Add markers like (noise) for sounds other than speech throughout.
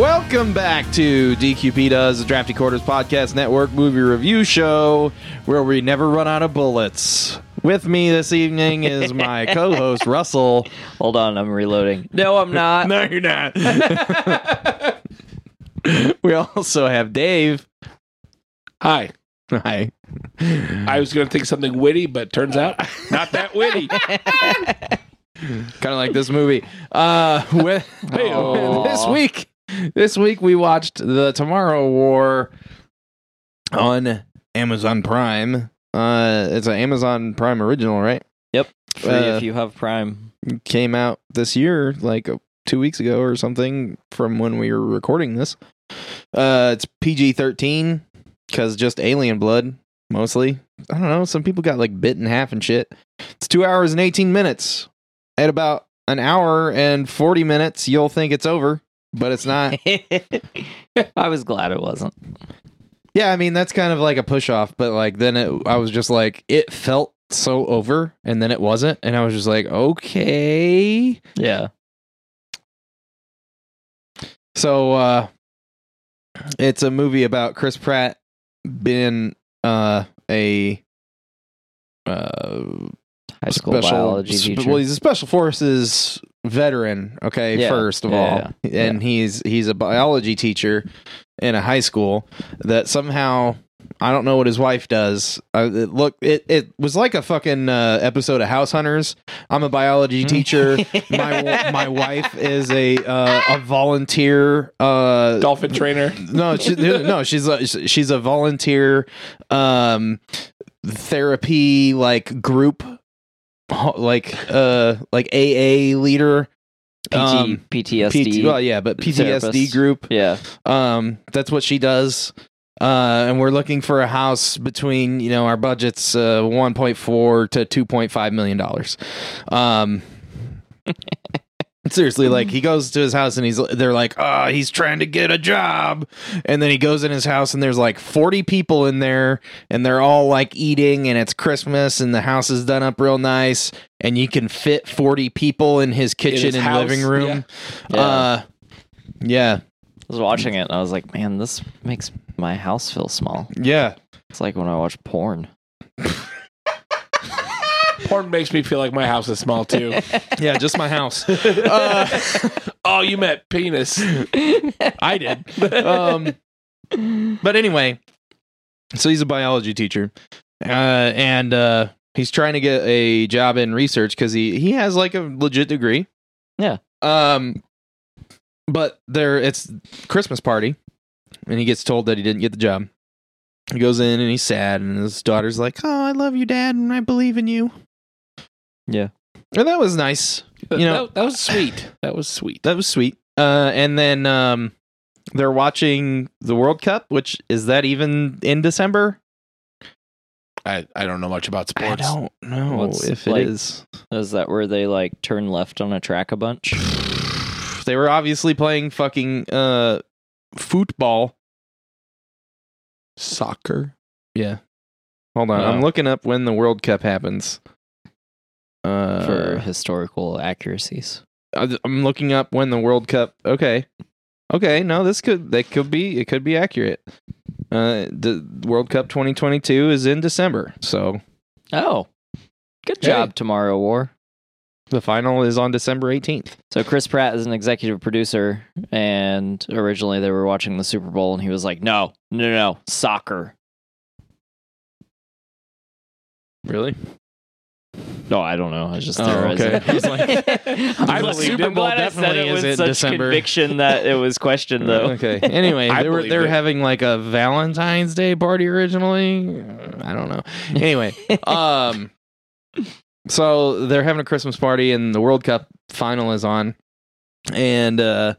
Welcome back to DQP Does, the Drafty Quarters Podcast Network movie review show where we never run out of bullets. With me this evening is (laughs) my co host, Russell. Hold on, I'm reloading. No, I'm not. No, you're not. (laughs) we also have Dave. Hi. Hi. I was going to think something witty, but turns out not that witty. (laughs) Kind of like this movie. Uh, with, Aw. this week, this week we watched the Tomorrow War on Amazon Prime. Uh, it's an Amazon Prime original, right? Free Uh, if you have Prime. Came out this year, like uh, two weeks ago or something, from when we were recording this. Uh, it's PG thirteen because just alien blood mostly. I don't know. Some people got like bit in half and shit. It's two hours and eighteen minutes. At about an hour and forty minutes, you'll think it's over, but it's not. (laughs) I was glad it wasn't. Yeah, I mean that's kind of like a push off, but like then it, I was just like it felt so over, and then it wasn't, and I was just like, okay. Yeah. So uh it's a movie about Chris Pratt being uh a uh High school biology sp- teacher. Well, he's a special forces veteran, okay, Yeah, first of yeah, all. yeah, And he's he's a biology teacher in a high school that somehow I don't know what his wife does. Uh, it, look, it, it was like a fucking uh, episode of House Hunters. I'm a biology teacher. (laughs) my my wife is a uh, a volunteer uh, Dolphin trainer. no, she, no, she's a, she's a volunteer um therapy like group ho- like uh like AA leader PT, um, PTSD. PT, well yeah, but PTSD therapist. group. yeah. Um that's what she does. Uh and we're looking for a house between, you know, our budget's uh 1.4 to 2.5 million dollars. Um (laughs) Seriously, like he goes to his house and he's they're like, oh, he's trying to get a job. And then he goes in his house and there's like 40 people in there and they're all like eating and it's Christmas and the house is done up real nice and you can fit 40 people in his kitchen his and house, living room. Yeah. Uh yeah. I was watching it and I was like, man, this makes my house feel small. Yeah. It's like when I watch porn. (laughs) Porn makes me feel like my house is small too. (laughs) Yeah, just my house. Uh, oh, you meant penis. I did. Um, but anyway, so he's a biology teacher, uh, and uh, he's trying to get a job in research because he he has like a legit degree. Yeah. Um, but there, it's Christmas party, and he gets told that he didn't get the job. He goes in and he's sad, and his daughter's like, "Oh, I love you, Dad, and I believe in you." Yeah. and that was nice. You know, that, that was sweet. That was sweet. that was sweet. Uh, and then um, they're watching the World Cup, which is that even in December? I, I don't know much about sports. I don't know What's, if it like- is. Is that where they like turn left on a track a bunch? (sighs) They were obviously playing fucking uh, football. Soccer. Yeah. Hold on, I'm looking up when the World Cup happens. Uh, for historical accuracies. I- I'm looking up when the World Cup. Okay, okay. No, this could that could be it could be accurate. Uh, the World Cup 2022 is in December, so Oh. Good Hey. job, Tomorrow War. the final is on December 18th. So Chris Pratt is an executive producer, and originally they were watching the Super Bowl, and he was like, "No, no, no, no soccer." Really? No, I don't know. I was just Oh, theorizing. okay. I was like- (laughs) I'm I glad- was like, Super I'm Bowl glad I said definitely it is with in such December. conviction that it was questioned, though. Okay. (laughs) Anyway, I they were believe they were it. having like a Valentine's Day party originally. I don't know. Anyway, (laughs) um, so they're having a Christmas party and the World Cup final is on, and uh,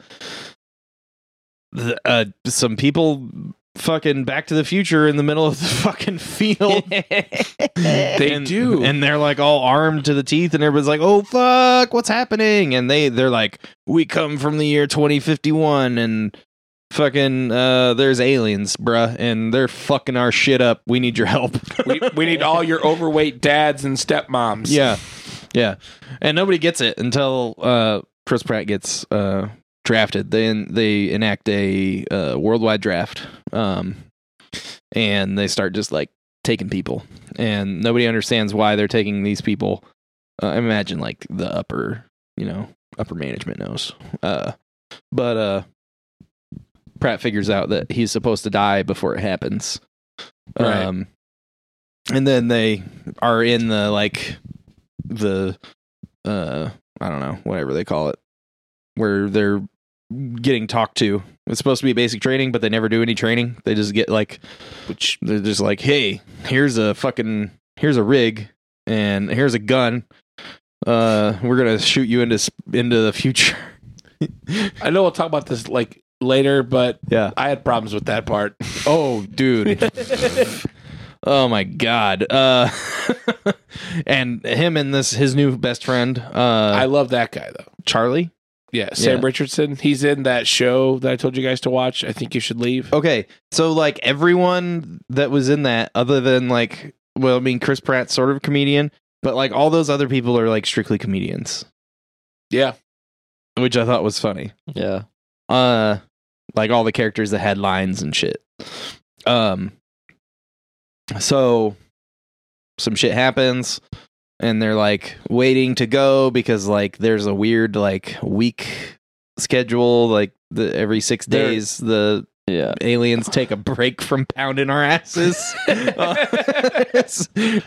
the, uh, some people fucking Back to the Future in the middle of the (laughs) fucking field. (laughs) They and, do. and they're like all armed to the teeth, and everybody's like, "Oh fuck, what's happening?" And they they're like, "We come from the year 2051, and fucking uh, there's aliens, bruh, and they're fucking our shit up. We need your help." (laughs) we, we need all your overweight dads and stepmoms. yeah, yeah, and nobody gets it until uh, Chris Pratt gets uh, drafted. Then they enact a uh, worldwide draft, um, and they start just like taking people, and nobody understands why they're taking these people. Uh, I imagine like the upper, you know, upper management knows, uh, but uh, Pratt figures out that he's supposed to die before it happens. Right. Um, and then they are in the like the uh I don't know, whatever they call it, where they're getting talked to. It's supposed to be basic training, but they never do any training. They just get like, which they're just like, hey, here's a fucking, here's a rig, and here's a gun. Uh, we're gonna shoot you into into the future. (laughs) I know we'll talk about this like later, but Yeah. I had problems with that part. (laughs) Oh, dude. oh my god. Uh, (laughs) and him and this his new best friend, uh, I love that guy though. Charlie. Yeah, Sam Yeah. Richardson. He's in that show that I told you guys to watch. I think you should leave. Okay, so like everyone that was in that, other than like, well, I mean, Chris Pratt's sort of a comedian, but like all those other people are like strictly comedians, Yeah, which I thought was funny. Yeah. Uh, like all the characters that had lines and shit. Um, so some shit happens, and they're like waiting to go because like there's a weird like week schedule, like the every six They're- days the Yeah. aliens take a break from pounding our asses. (laughs) (laughs)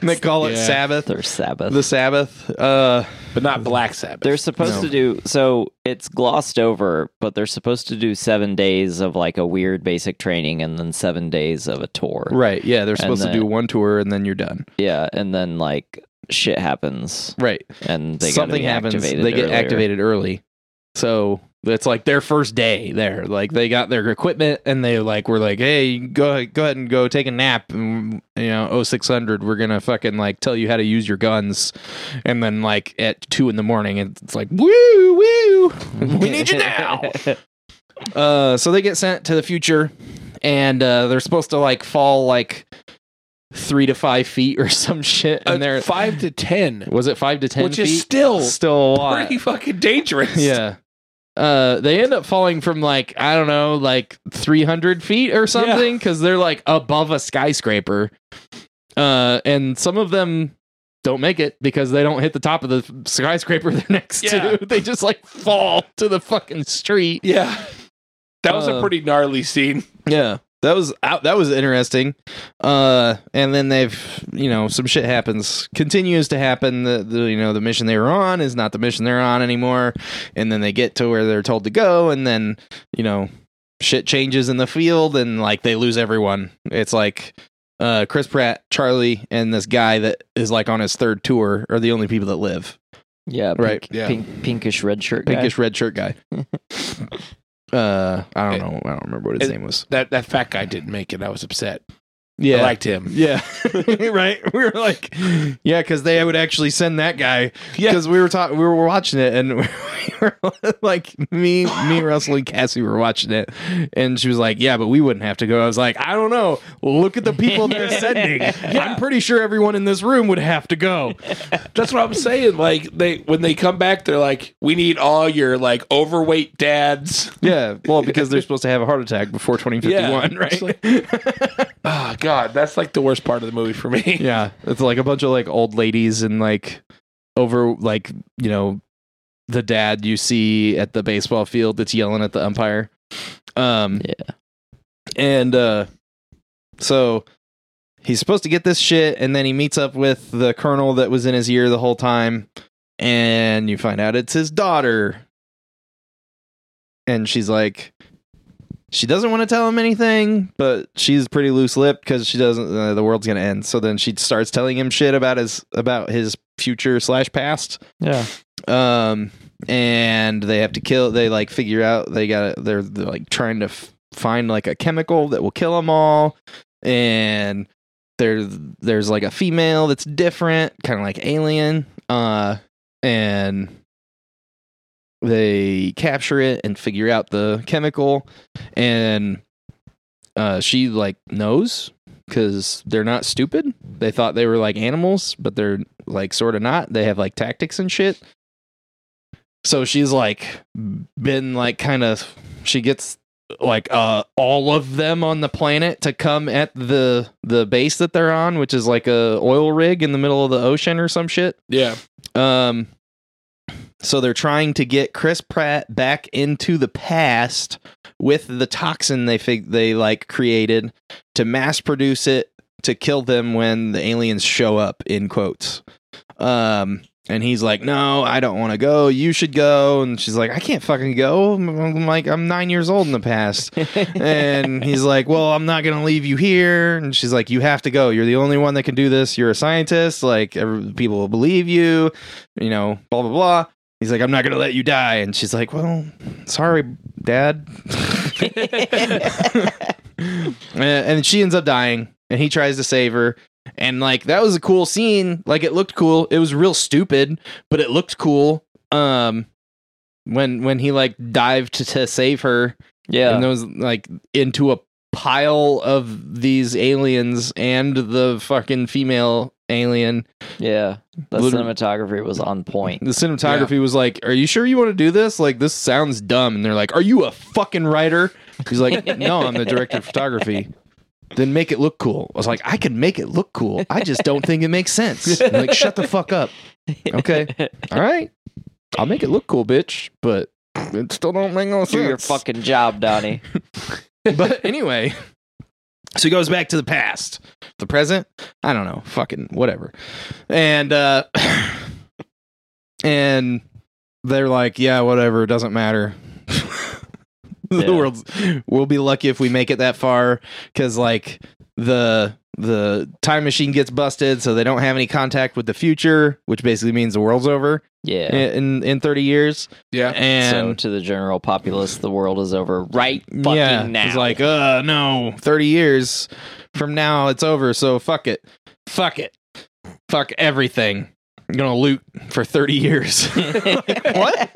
They call it Yeah. Sabbath. or Sabbath. The Sabbath. Uh, but not Black Sabbath. They're supposed No. to do so it's glossed over, but they're supposed to do seven days of like a weird basic training and then seven days of a tour. right. Yeah, they're supposed to do one tour and then you're done. Yeah, and then like shit happens Right. and they Something happens. They get activated early. So it's like their first day there. Like they got their equipment and they like were like, hey, go go ahead and go take a nap. And, you know, 0600, we're gonna fucking like tell you how to use your guns. And then like at two in the morning, it's like woo woo, we need you now. (laughs) Uh, so they get sent to the future, and uh, they're supposed to like fall like three to five feet or (laughs) some shit. Uh, And they're five to ten, was it five to ten which feet? is still still a lot. pretty fucking dangerous. Yeah. Uh, they end up falling from like I don't know, like 300 feet or something, because they're like above a skyscraper. Uh, and some of them don't make it because they don't hit the top of the skyscraper (laughs) they're next Yeah. to. (laughs) They just like fall to the fucking street. yeah. That was a Uh, pretty gnarly scene. Yeah. That was out that was interesting. Uh and then they've you know, some shit happens continues to happen. The, the you know, the mission they were on is not the mission they're on anymore. And then they get to where they're told to go and then, you know, shit changes in the field and like they lose everyone. It's like uh Chris Pratt, Charlie, and this guy that is like on his third tour are the only people that live. Yeah, pink, Right, yeah. pink, pinkish red shirt guy. Pinkish red shirt guy. (laughs) uh I don't know. I don't remember what his eh, name was. That that fat guy didn't make it. I was upset. Yeah. I liked him. Yeah, (laughs) right. We were like, yeah, because they would actually send that guy. Yeah. because we were talking, we were watching it, and (laughs) we were like, me, me, Russell, and Cassie were watching it, and she was like, yeah, but we wouldn't have to go. I was like, I don't know. Look at the people they're (laughs) sending. I'm pretty sure everyone in this room would have to go. That's what I'm saying. Like they when they come back, they're like, "We need all your like overweight dads." Yeah, well, because they're supposed to have a heart attack before 2051, Yeah, right? It's Oh God, that's like the worst part of the movie for me. (laughs) Yeah, it's like a bunch of like old ladies and like over like you know the dad you see at the baseball field that's yelling at the umpire. Um, Yeah. and uh, so he's supposed to get this shit, and then he meets up with the colonel that was in his ear the whole time, and you find out it's his daughter, and she's like. She doesn't want to tell him anything, but she's pretty loose lipped because she doesn't. Uh, the world's gonna end. So then she starts telling him shit about his about his future slash past. Yeah. Um, and they have to kill. They like figure out they got. They're, they're like trying to f- find like a chemical that will kill them all. And there's there's like a female that's different, kind of like alien. Uh, and they capture it and figure out the chemical and uh she like knows because they're not stupid. They thought they were like animals but they're like sort of not. They have like tactics and shit. So she's like been like kind of she gets like uh all of them on the planet to come at the the base that they're on which is like a oil rig in the middle of the ocean or some shit. Yeah. um so they're trying to get Chris Pratt back into the past with the toxin they fig- they like created to mass produce it to kill them when the aliens show up in quotes. Um and he's like, "No, I don't want to go. You should go." And she's like, "I can't fucking go. I'm, like I'm 9 years old in the past." (laughs) and he's like, "Well, I'm not gonna leave you here." And she's like, "You have to go. You're the only one that can do this. You're a scientist. Like, every, people will believe you. You know, blah blah blah." He's like, "I'm not gonna let you die." And she's like, "Well, sorry, Dad." (laughs) and, she ends up dying, and he tries to save her. And like that was a cool scene. Like it looked cool. It was real stupid, but it looked cool. Um, when when he like dived to, to save her yeah. and those like into a pile of these aliens and the fucking female alien. yeah. The Liter- cinematography was on point. The cinematography was like, "Are you sure you want to do this? Like, this sounds dumb." And they're like, "Are you a fucking writer?" He's like, "No, I'm the director of photography." Then make it look cool. I was like, "I can make it look cool. I just don't think it makes sense." I'm like, shut the fuck up. Okay, all right, I'll make it look cool, bitch. But it still don't make no sense. Do your fucking job, Donnie. (laughs) but anyway, so he goes back to the past, the present. I don't know, fucking whatever. And uh (coughs) and they're like, yeah, whatever, it doesn't matter. (laughs) the Yeah. world's we'll be lucky if we make it that far cuz like the the time machine gets busted so they don't have any contact with the future which basically means the world's over Yeah. in in 30 years Yeah. so and to the general populace, the world is over right fucking yeah, now. It's like, uh, no, 30 years from now, it's over. So fuck it. Fuck it. Fuck everything. I'm going to loot for 30 years. (laughs) what?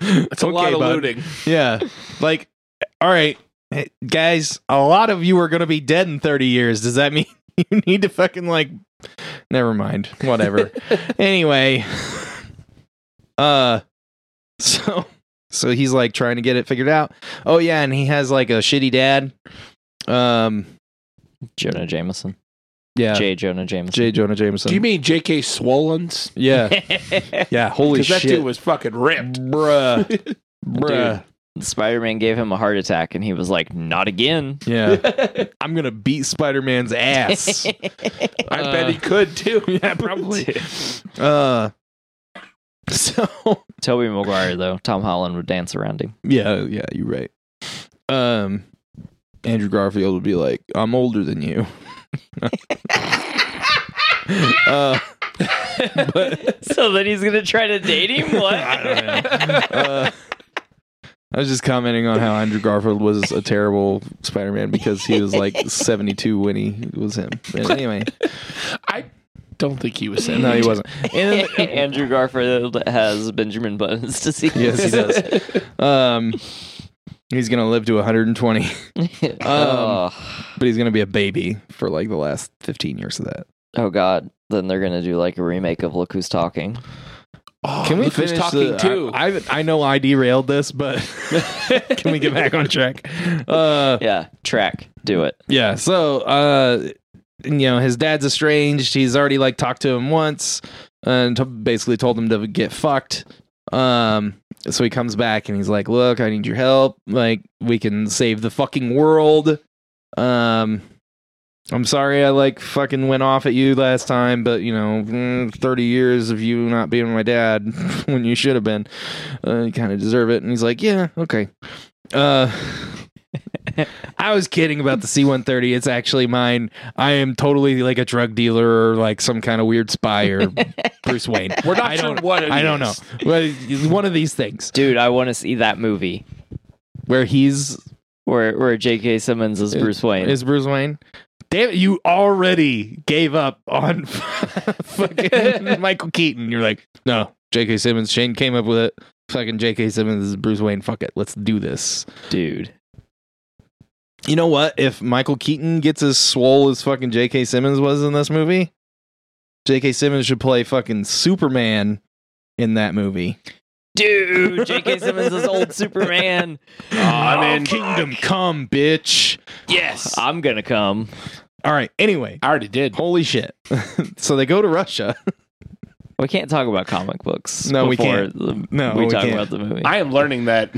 It's a lot of bud. looting. Yeah. Like, all right, hey, guys, a lot of you are going to be dead in 30 years. Does that mean (laughs) you need to fucking, like, never mind. Whatever. (laughs) anyway, uh, so so he's like trying to get it figured out. Oh yeah, and he has like a shitty dad. Um, Jonah Jameson. yeah, J. Jonah Jameson. J. Jonah Jameson. Do you mean J.K. Swollens? yeah, (laughs) yeah. Holy Because that shit, dude was fucking ripped. bruh, bruh. Spider Man gave him a heart attack, and he was like, "Not again." Yeah, (laughs) I'm gonna beat Spider Man's ass. (laughs) I Uh, bet he could too. (laughs) yeah, probably. uh, so Tobey Maguire, though, Tom Holland would dance around him. yeah, yeah, you're right. Um, Andrew Garfield would be like, "I'm older than you." uh, but so then he's gonna try to date him. What? I don't know. Uh, I was just commenting on how Andrew Garfield was a terrible Spider-Man because he was like (laughs) 72 when he was him. But anyway, (laughs) I don't think he was saying no, he wasn't. And (laughs) Andrew Garfield has Benjamin Buttons disease. Yes, he does. um, he's gonna live to 120, oh. but he's gonna be a baby for like the last 15 years of that. oh God! Then they're gonna do like a remake of Look Who's Talking. Oh, Can we finish talking the, too? I, I I know I derailed this, but (laughs) can we get back on track? Uh, Yeah, track. Do it. Yeah. So, uh, you know, his dad's estranged. He's already like talked to him once and t- basically told him to get fucked. Um, so he comes back and he's like, "Look, I need your help. Like, we can save the fucking world." Um, I'm sorry I like fucking went off at you last time, but you know, mm, 30 years of you not being my dad (laughs) when you should have been, uh, you kind of deserve it. And he's like, "Yeah, okay." Uh, (laughs) I was kidding about the C-130. It's actually mine. I am totally like a drug dealer or like some kind of weird spy or (laughs) Bruce Wayne. We're not I sure don't, what it I don't know. Well, one of these things Dude, I want to see that movie where he's where where J.K. Simmons is Bruce Wayne. is Bruce Wayne. Damn, it, you already gave up on (laughs) fucking (laughs) Michael Keaton. You're like, no, J.K. Simmons. Shane came up with it. Fucking J.K. Simmons is Bruce Wayne. Fuck it, let's do this. Dude. You know what? If Michael Keaton gets as swole as fucking J.K. Simmons was in this movie, J.K. Simmons should play fucking Superman in that movie. Dude, J.K. Simmons is old Superman. (laughs) I'm in. Kingdom Come, bitch. Yes. I'm gonna come. All right. Anyway, I already did. holy shit. (laughs) so they go to Russia. We can't talk about comic books. No, we can't. the- No, we, we talk can't. about the movie. I am learning that.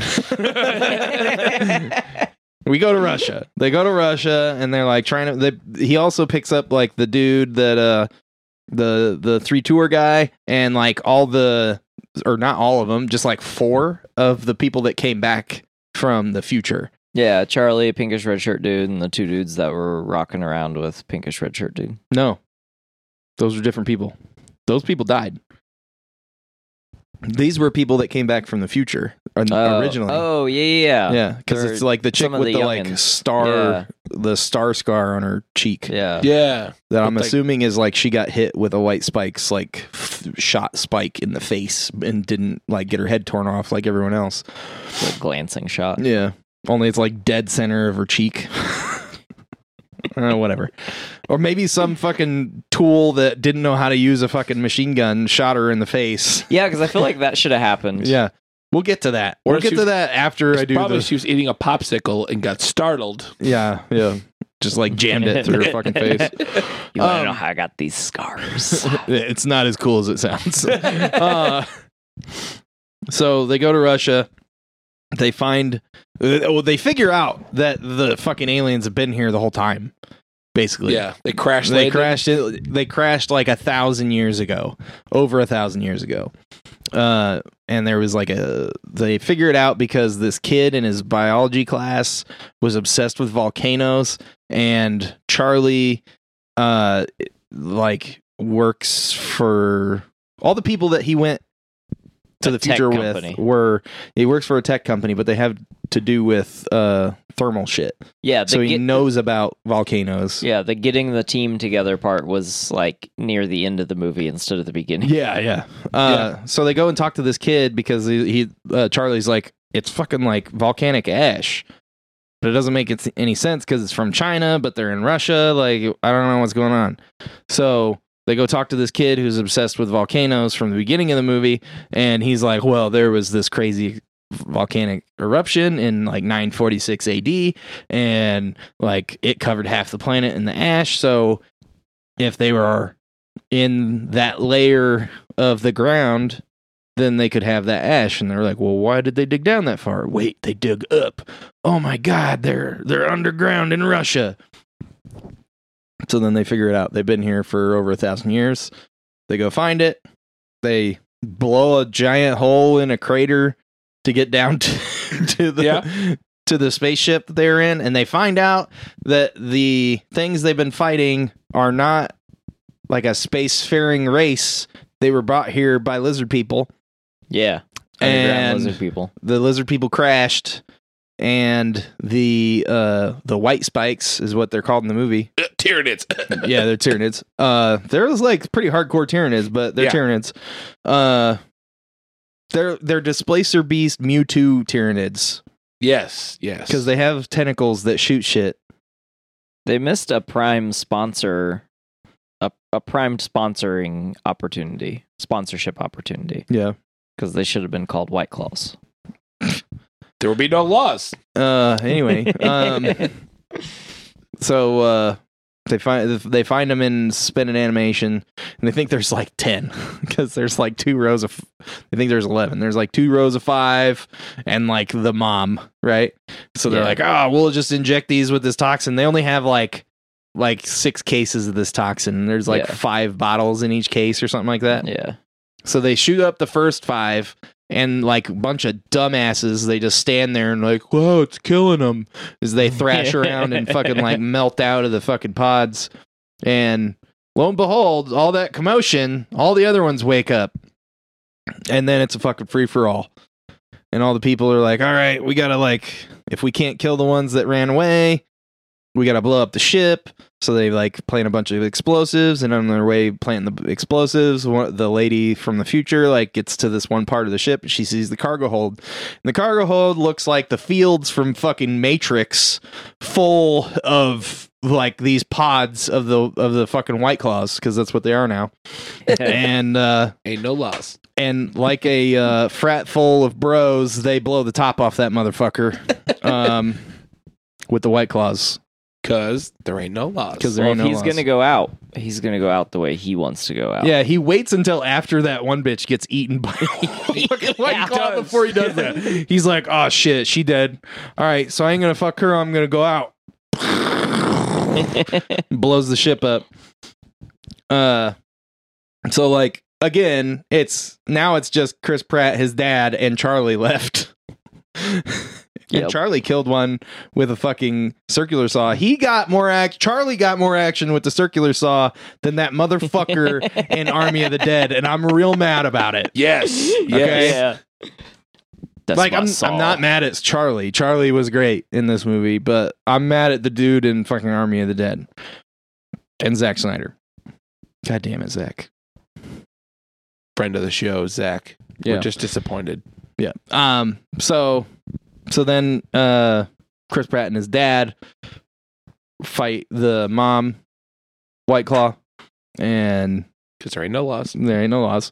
(laughs) We go to Russia. They go to Russia and they're like trying to they, he also picks up like the dude that uh the the three tour guy and like all the or not all of them, just like four of the people that came back from the future. yeah, Charlie, pinkish red shirt dude, and the two dudes that were rocking around with pinkish red shirt dude. No. Those were different people. Those people died. These were people that came back from the future Oh, originally. Oh yeah, yeah, yeah. yeah, because it's like the chick with the the, like star, Yeah. the star scar on her cheek. Yeah. yeah. That I'm With, like- assuming is like she got hit with a white spikes, like f- shot spike in the face, and didn't like get her head torn off like everyone else. It's a glancing shot. Yeah, only it's like dead center of her cheek. (laughs) Uh, whatever, or maybe some fucking tool that didn't know how to use a fucking machine gun shot her in the face. Yeah, because I feel like that should have happened. Yeah, we'll get to that. Or we'll she get to was- that after I do Probably the. she was eating a popsicle and got startled. Yeah, yeah, just like jammed it through her (laughs) fucking face. (laughs) You want to Um, know how I got these scars? (laughs) it's not as cool as it sounds. uh, so they go to Russia. They find, uh, well, they figure out that the fucking aliens have been here the whole time. Basically, Yeah, they crashed. They landed. crashed. It, they crashed like a thousand years ago, over a thousand years ago. Uh, and there was like a. They figure it out because this kid in his biology class was obsessed with volcanoes, and Charlie, uh, like works for all the people that he went to A the future company. with. Were he works for a tech company, but they have to do with uh thermal shit. yeah, So he get- knows about volcanoes. Yeah, the getting the team together part was like near the end of the movie instead of the beginning. Yeah, yeah. Uh, So they go and talk to this kid because he, he uh, Charlie's like, it's fucking like volcanic ash, but it doesn't make it any sense because it's from China, but they're in Russia. Like, I don't know what's going on. So they go talk to this kid who's obsessed with volcanoes from the beginning of the movie, and he's like, well, there was this crazy volcanic eruption in like 946 AD, and like it covered half the planet in the ash. So if they were in that layer of the ground, then they could have that ash. And they're like, well, why did they dig down that far? Wait, they dug up. Oh my God, they're they're underground in Russia. So then they figure it out. They've been here for over a thousand years. They go find it. They blow a giant hole in a crater to get down (laughs) to, to the Yeah. to the spaceship they're in, and they find out that the things they've been fighting are not like a spacefaring race. They were brought here by lizard people. Yeah. And- lizard people. The lizard people crashed, and the uh the white spikes is what they're called in the movie. Tyranids. (laughs) yeah, they're Tyranids. Uh, they're like pretty hardcore Tyranids, but they're Yeah. Tyranids. Uh, they're they're displacer beast Mewtwo Tyranids yes, yes. because they have tentacles that shoot shit. They missed a prime sponsor a, a prime sponsoring opportunity, sponsorship opportunity Yeah. because they should have been called White Claws. there will be no laws. Uh, anyway, um, (laughs) so uh, they find they find them in suspended animation, and they think there's like ten (laughs) because there's like two rows of. They think there's eleven. There's like two rows of five, and like the mom, right? So they're Yeah. like, oh, we'll just inject these with this toxin. They only have like like six cases of this toxin. There's like Yeah. five bottles in each case or something like that. yeah. So they shoot up the first five, and like a bunch of dumbasses, they just stand there and like, whoa, it's killing them. As they thrash (laughs) around and fucking like melt out of the fucking pods. And lo and behold, all that commotion, all the other ones wake up. And then it's a fucking free for all. And all the people are like, all right, we gotta like, if we can't kill the ones that ran away, we got to blow up the ship. So they like plant a bunch of explosives, and on their way planting the explosives, one, the lady from the future like gets to this one part of the ship, and she sees the cargo hold. And the cargo hold looks like the fields from fucking Matrix, full of like these pods of the of the fucking white claws because that's what they are now. (laughs) and uh, Ain't no loss. and like a uh, frat full of bros, they blow the top off that motherfucker (laughs) um, with the white claws. Cause there ain't no loss. 'Cause there well, ain't if no he's loss. gonna go out, he's gonna go out the way he wants to go out. Yeah, he waits until after that one bitch gets eaten by (laughs) a white Yeah. claw Does. before he does that. (laughs) He's like, "Oh shit, she dead. All right, so I ain't gonna fuck her. I'm gonna go out." (laughs) Blows the ship up. Uh, so like again, it's now it's just Chris Pratt, his dad, and Charlie left. And Charlie killed one with a fucking circular saw. He got more act. Charlie got more action with the circular saw than that motherfucker (laughs) in Army of the Dead, and I'm real mad about it. yes. (laughs) Okay. Yes. Yeah. That's like I'm. I'm not mad at Charlie. Charlie was great in this movie, but I'm mad at the dude in fucking Army of the Dead and Zack Snyder. God damn it, Zack. Friend of the show, Zack. Yeah. We're just disappointed. Yeah. Um. So, so then, uh, Chris Pratt and his dad fight the mom, White Claw, and Cause there ain't no loss. there ain't no loss,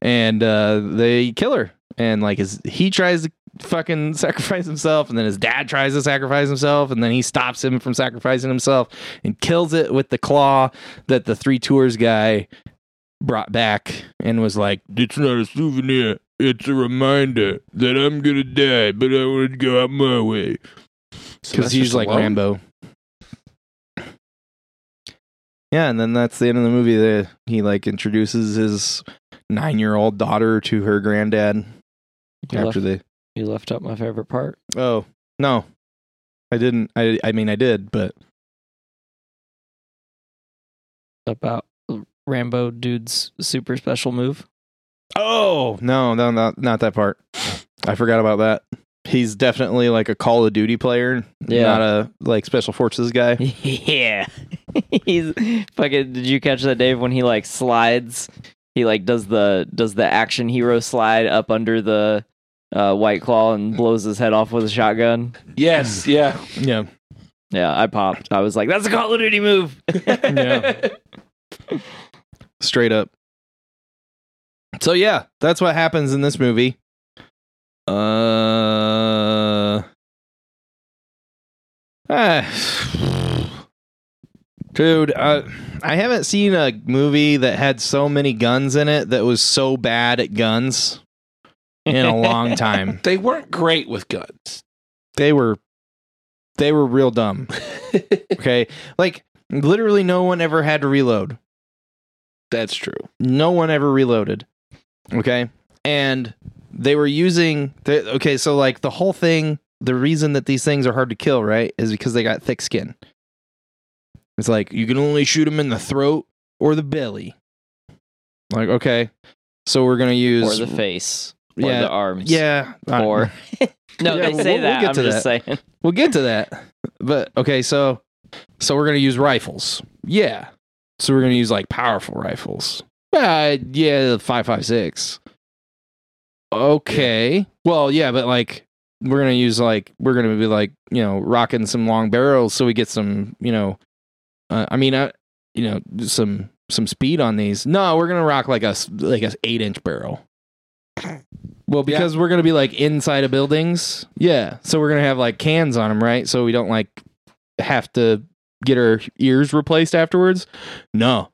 and uh, they kill her. And like, his he tries to fucking (laughs) sacrifice himself, and then his dad tries to sacrifice himself, and then he stops him from sacrificing himself and kills it with the claw that the three tours guy brought back and was like, "It's not a souvenir. It's a reminder that I'm gonna die, but I want to go out my way." Because he's like Rambo. Yeah, and then that's the end of the movie. That he like introduces his nine-year-old daughter to her granddad You after left, they. you left out my favorite part. Oh no, I didn't. I I mean I did, but about Rambo dude's super special move. Oh no, no, not not that part. I forgot about that. He's definitely like a Call of Duty player, Yeah. not a like special forces guy. (laughs) yeah. (laughs) He's fucking did you catch that Dave when he like slides he like does the does the action hero slide up under the uh, white claw and blows his head off with a shotgun. Yes, yeah. Yeah, Yeah, I popped. I was like, that's a Call of Duty move. (laughs) Yeah. straight up. So yeah, that's what happens in this movie. Uh, ah, (sighs) dude, uh, I haven't seen a movie that had so many guns in it that was so bad at guns in a long (laughs) time. They weren't great with guns. They were, they were real dumb. (laughs) Okay, like literally, no one ever had to reload. That's true. no one ever reloaded okay and they were using okay so like the whole thing the reason that these things are hard to kill right is because they got thick skin it's like you can only shoot them in the throat or the belly like okay so we're gonna use or the face. Or yeah the arms. yeah uh, Or (laughs) (laughs) No, Yeah, they we'll- say we'll that. get I'm to just saying. We'll get to that. But okay, so so we're gonna use rifles. Yeah. So we're gonna use like powerful rifles. Uh, yeah, five five six. Okay. Well, yeah, but like we're gonna use like we're gonna be like you know rocking some long barrels so we get some you know, uh, I mean uh, you know some some speed on these. No, we're gonna rock like a like a eight inch barrel. Well, because we're gonna be like inside of buildings, yeah. So we're gonna have like cans on them, right? So we don't like have to get our ears replaced afterwards. No,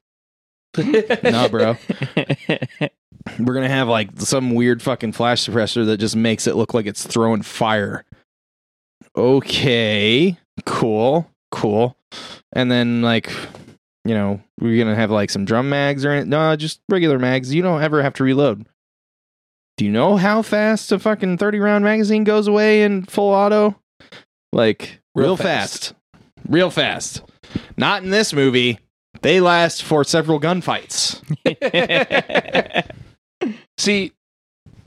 (laughs) no, bro. (laughs) We're gonna have like some weird fucking flash suppressor that just makes it look like it's throwing fire. Okay, cool, cool. And then like, you know, we're gonna have like some drum mags or anything. No, just regular mags. You don't ever have to reload. Do you know how fast a fucking 30 round magazine goes away in full auto? Like real, Real fast. Real fast. Not in this movie. They last for several gunfights. (laughs) See,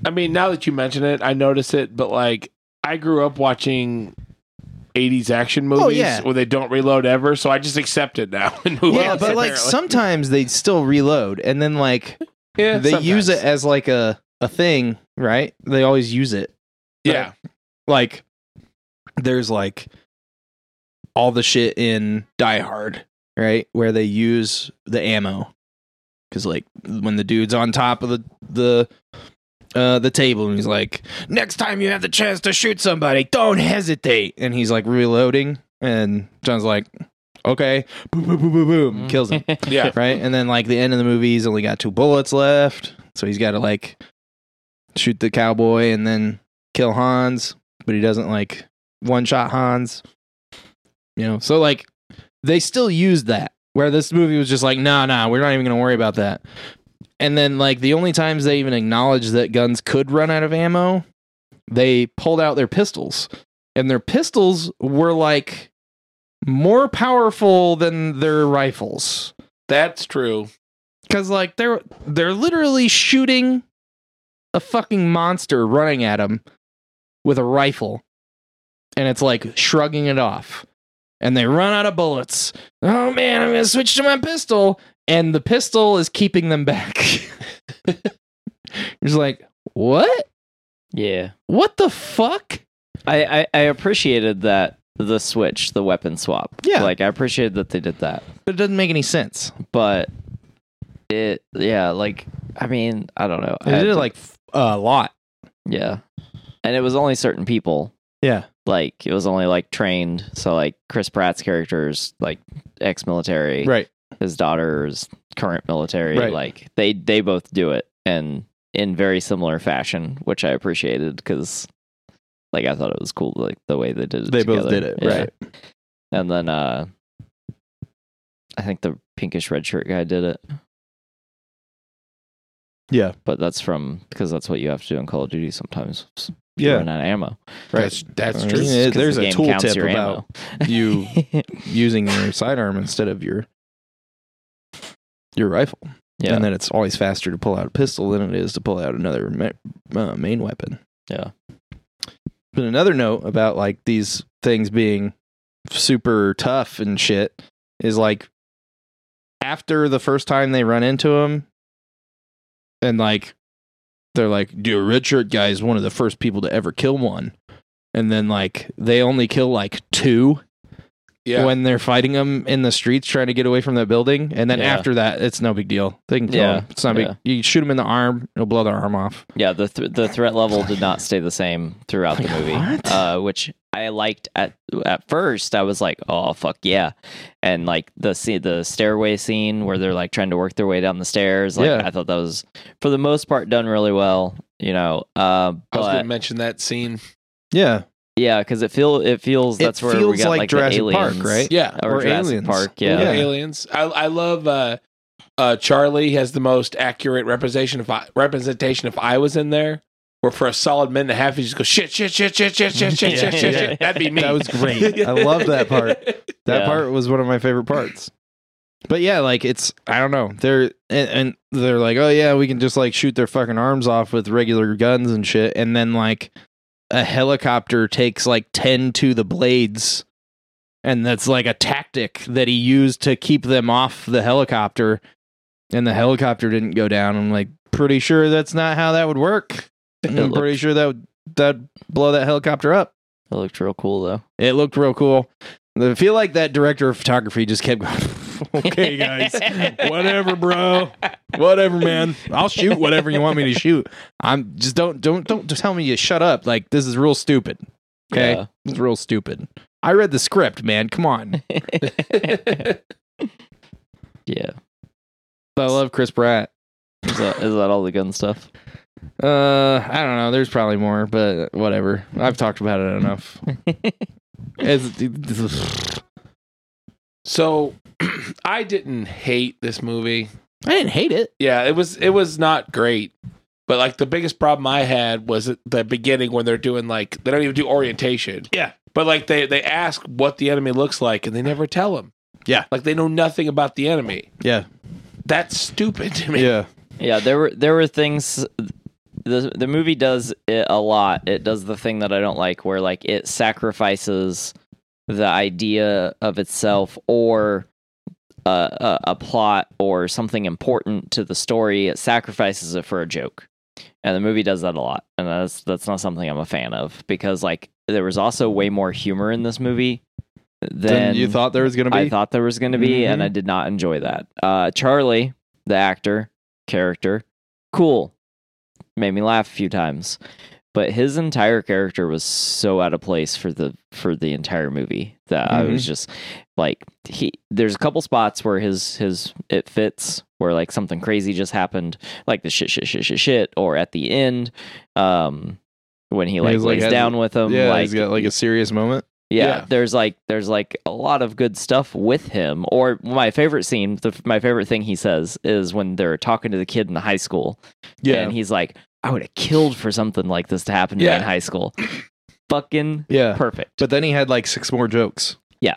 I mean, now that you mention it, I notice it, but like, I grew up watching '80s action oh, movies Oh, yeah. where they don't reload ever. So I just accept it now (laughs) and yeah, but like sometimes they still reload, and then like yeah, they use it as like a a thing, right? They always use it. Yeah, Like there's like all the shit in Die Hard, right? Where they use the ammo. Cuz like when the dude's on top of the the uh the table and he's like, "Next time you have the chance to shoot somebody, don't hesitate." And he's like reloading and John's like, "Okay." Boom boom boom boom boom, kills him. (laughs) yeah. right? And then like the end of the movie, he's only got two bullets left, so he's got to like shoot the cowboy and then kill Hans, but he doesn't like one shot Hans. You know, so like they still used that. Where this movie was just like, nah, nah, we're not even gonna worry about that. And then like the only times they even acknowledged that guns could run out of ammo, they pulled out their pistols, and their pistols were like more powerful than their rifles That's true. because like they're they're literally shooting a fucking monster running at them with a rifle and it's like shrugging it off and they run out of bullets oh man i'm gonna switch to my pistol and the pistol is keeping them back (laughs) you're like what yeah. what the fuck I, I I appreciated that the switch, the weapon swap. Yeah. Like I appreciated that they did that. but it doesn't make any sense But it yeah, like I mean, I don't know. I they had did it to- like f- a lot yeah. And it was only certain people. yeah Like it was only like trained. So like Chris Pratt's characters like ex military. right His daughter's current military. Right. Like they they both do it and in very similar fashion, which I appreciated because like I thought it was cool like the way they did it. they both did it Yeah. right And then uh I think the pinkish red shirt guy did it. yeah But that's from because that's what you have to do in Call of Duty sometimes. S- yeah Run out of ammo. right That's that's true. yeah, 'Cause there's the a tool tip about ammo. (laughs) you using your sidearm instead of your your rifle, yeah. and then it's always faster to pull out a pistol than it is to pull out another ma- uh, main weapon. Yeah. But another note about like these things being super tough and shit is like after the first time they run into him, and like they're like, "Dude, shirt guy is one of the first people to ever kill one," and then like they only kill like two Yeah, when they're fighting them in the streets trying to get away from the building. And then Yeah. after that, it's no big deal. They can kill Yeah, them. It's not yeah. big. You shoot them in the arm, it'll blow their arm off. Yeah, the th- the threat level did not stay the same throughout the movie, what? uh, which I liked at at first. I was like, "Oh fuck yeah!" And like the scene, the stairway scene where they're like trying to work their way down the stairs. Like Yeah. I thought that was for the most part done really well. You know, uh, I was going but to mention that scene. Yeah. Yeah, because it feel it feels It that's where we feels got like like, Jurassic the Park, aliens, right? Yeah, Or, Or Jurassic aliens. Park, Or yeah. aliens. I I love uh, uh, Charlie has the most accurate representation of I, representation. If I was in there, where for a solid minute and a half, he just goes shit, shit, shit, shit, shit, shit, shit, shit, shit, shit. (laughs) That'd be me. That was great. (laughs) I love that part. That Yeah. part was one of my favorite parts. But yeah, like it's I don't know. They're and, and they're like, oh yeah, we can just like shoot their fucking arms off with regular guns and shit, and then like a helicopter takes like ten to the blades, and that's like a tactic that he used to keep them off the helicopter, and the helicopter didn't go down. I'm like pretty sure that's not how that would work. (laughs) I'm looked- pretty sure that would that'd blow that helicopter up. It looked real cool though. It looked real cool. I feel like that director of photography just kept (laughs) going. (laughs) okay, guys, whatever, bro, whatever, man. I'll shoot whatever you want me to shoot. I'm just don't don't don't tell me you shut up. Like this is real stupid. Okay, Yeah. it's real stupid. I read the script, man. Come on. (laughs) (laughs) yeah. I love Chris Pratt. Is that, is that all the gun stuff? Uh, I don't know. There's probably more, but whatever. I've talked about it enough. It's- So (clears throat) I didn't hate this movie. I didn't hate it. Yeah, it was it was not great. But like the biggest problem I had was at the beginning when they're doing like they don't even do orientation. Yeah. But like they they ask what the enemy looks like and they never tell them. Yeah. Like they know nothing about the enemy. Yeah, That's stupid to me. yeah, Yeah, there were there were things. The the movie does it a lot. It does the thing that I don't like, where like it sacrifices the idea of itself or a, a, plot or something important to the story. It sacrifices it for a joke, and the movie does that a lot. And that's that's not something I'm a fan of because like there was also way more humor in this movie than Then you thought there was gonna be. I thought there was going to be, and Mhm. I did not enjoy that. Uh, Charlie, the actor, character, cool, made me laugh a few times, but his entire character was so out of place for the for the entire movie that I was just like he. There's a couple spots where his his it fits where like something crazy just happened, like the shit shit shit shit shit, or at the end, um, when he like He's, like, lays has- down with him, yeah, like he's got like a serious moment. yeah, Yeah. there's like there's like a lot of good stuff with him. Or my favorite scene, the, my favorite thing he says is when they're talking to the kid in the high school, Yeah, and he's like, "I would have killed for something like this to happen to me in high school." Fucking yeah. perfect. But then he had like six more jokes. Yeah.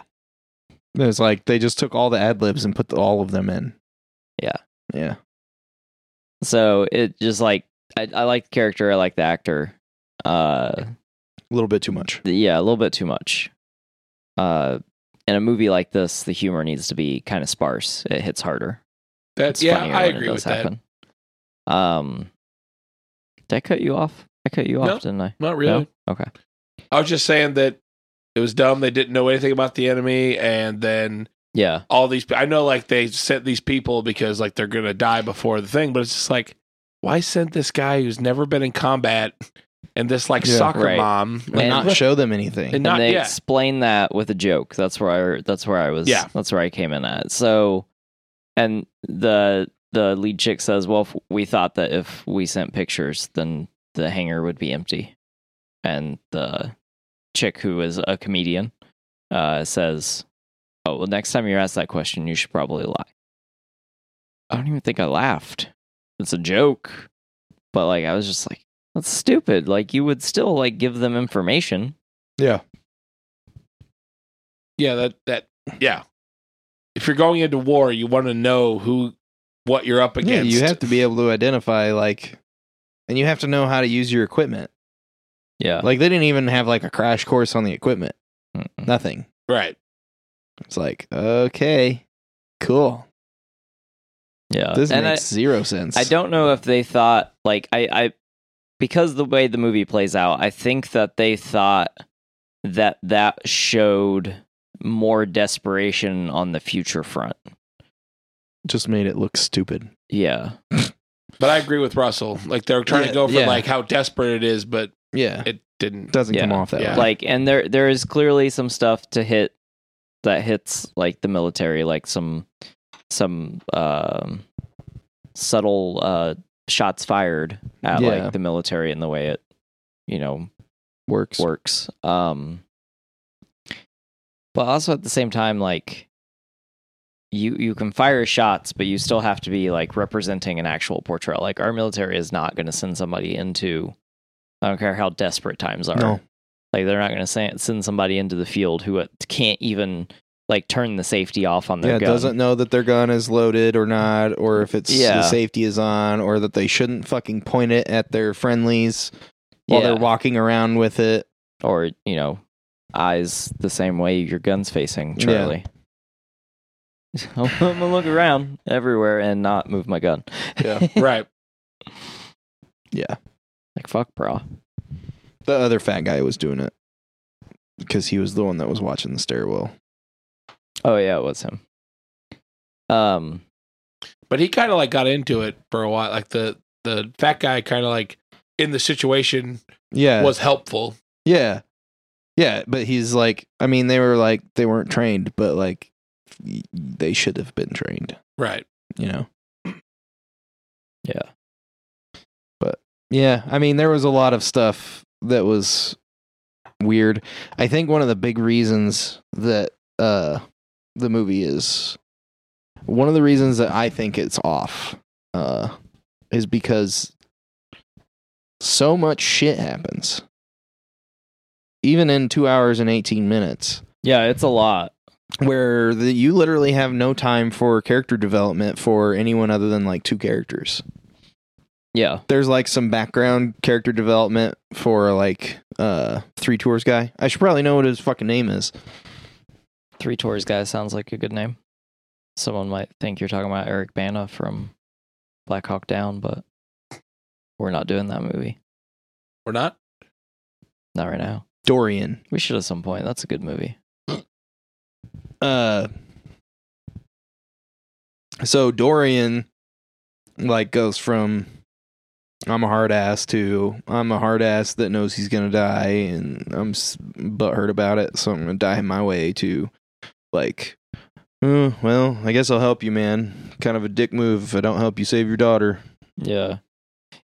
It was like they just took all the ad libs and put the, all of them in. Yeah. Yeah. So it just like I, I like the character, I like the actor. Uh, A little bit too much. yeah, a little bit too much. Uh, in a movie like this, the humor needs to be kind of sparse. It hits harder. That's yeah, I agree with that. Um, did I cut you off? I cut you off, No. didn't I? Not really. No? Okay. I was just saying that it was dumb. They didn't know anything about the enemy, and then Yeah. all these. I know, like they sent these people because like they're gonna die before the thing, but it's just like, why send this guy who's never been in combat and this like Yeah. soccer Right. mom And not show them anything. And not- they yeah. explain that with a joke. That's where I, that's where I was. Yeah. That's where I came in at. So, and the the lead chick says, "Well, we thought that if we sent pictures, then the hangar would be empty." And the chick who is a comedian uh, says, "Oh, well, next time you're asked that question, you should probably lie." I don't even think I laughed. It's a joke, but like I was just like, "That's stupid." Like you would still like give them information. yeah. yeah, that that yeah. If you're going into war, you want to know who what you're up Yeah, against. you have to be able to identify like and you have to know how to use your equipment. Yeah. Like they didn't even have like a crash course on the equipment. Mm-mm. Nothing. right. It's like, okay, cool. Yeah. This and I, makes zero sense. I don't know if they thought like I, I because the way the movie plays out, I think that they thought that that showed more desperation on the future front. Just made it look stupid. Yeah. (laughs) But I agree with Russell. Like they're trying Yeah, to go for yeah. like how desperate it is, but Yeah. it didn't. doesn't come Yeah. off that Yeah. way. Like and there there is clearly some stuff to hit that hits like the military like some some um subtle uh shots fired at Yeah. like the military and the way it you know Works. works. Um, but also at the same time, like you you can fire shots, but you still have to be like representing an actual portrayal. Like our military is not going to send somebody into. I don't care how desperate times are. No. Like they're not going to send send somebody into the field who uh, can't even like turn the safety off on their Yeah, gun. doesn't know that their gun is loaded or not, or if it's Yeah. the safety is on, or that they shouldn't fucking point it at their friendlies while Yeah. they're walking around with it. or you know, eyes the same way your gun's facing, Yeah. Charlie. (laughs) I'm gonna look around everywhere and not move my gun. Yeah. right. (laughs) Yeah. Like fuck, bro. The other fat guy was doing it because he was the one that was watching the stairwell. Oh yeah, it was him. Um, But he kind of like got into it for a while. Like the the fat guy kind of like in the situation Yeah. was helpful. Yeah. Yeah, but he's like I mean they were like they weren't trained, but like y- they should have been trained, Right. you know. (clears throat) yeah, But Yeah, I mean there was a lot of stuff that was weird. I think one of the big reasons that uh the movie is one of the reasons that I think it's off uh is because so much shit happens. Even in 2 hours and 18 minutes yeah, it's a lot. Where the, you literally have no time for character development for anyone other than like two characters Yeah, there's like some background character development for like uh three tours guy. I should probably know what his fucking name is. Three Tours guy sounds like a good name. Someone might think you're talking about Eric Bana from Black Hawk Down, but we're not doing that movie. We're not. Not right now. Dorian. We should at some point. That's a good movie. Uh so Dorian like goes from I'm a hard ass to I'm a hard ass that knows he's gonna die and I'm butthurt about it, so I'm gonna die my way to like "Oh, well, I guess I'll help you, man. Kind of a dick move if I don't help you save your daughter. Yeah.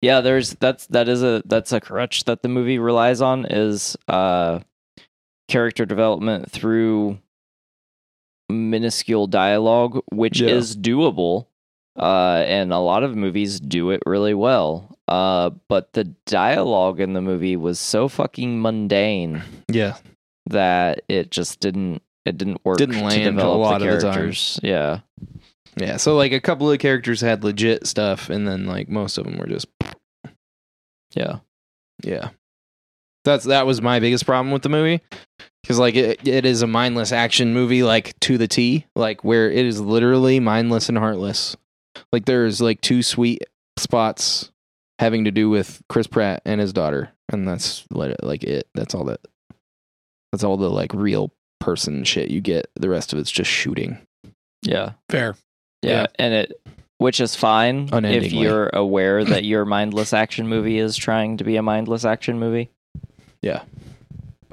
Yeah, there's that's that is a that's a crutch that the movie relies on is uh character development through minuscule dialogue, which Yeah. is doable. Uh and a lot of movies do it really well. Uh but the dialogue in the movie was so fucking mundane Yeah. that it just didn't it didn't work Didn't land a lot the of the time. characters. Yeah. Yeah. So like a couple of characters had legit stuff and then like most of them were just Yeah. Yeah. That's that was my biggest problem with the movie. Cuz like it, it is a mindless action movie like to the T, like where it is literally mindless and heartless. Like there's like two sweet spots having to do with Chris Pratt and his daughter and that's like like it. That's all that That's all the like real person shit you get. The rest of it's just shooting. Yeah. Fair. Yeah, Yeah. and it which is fine if you're aware that (coughs) your mindless action movie is trying to be a mindless action movie.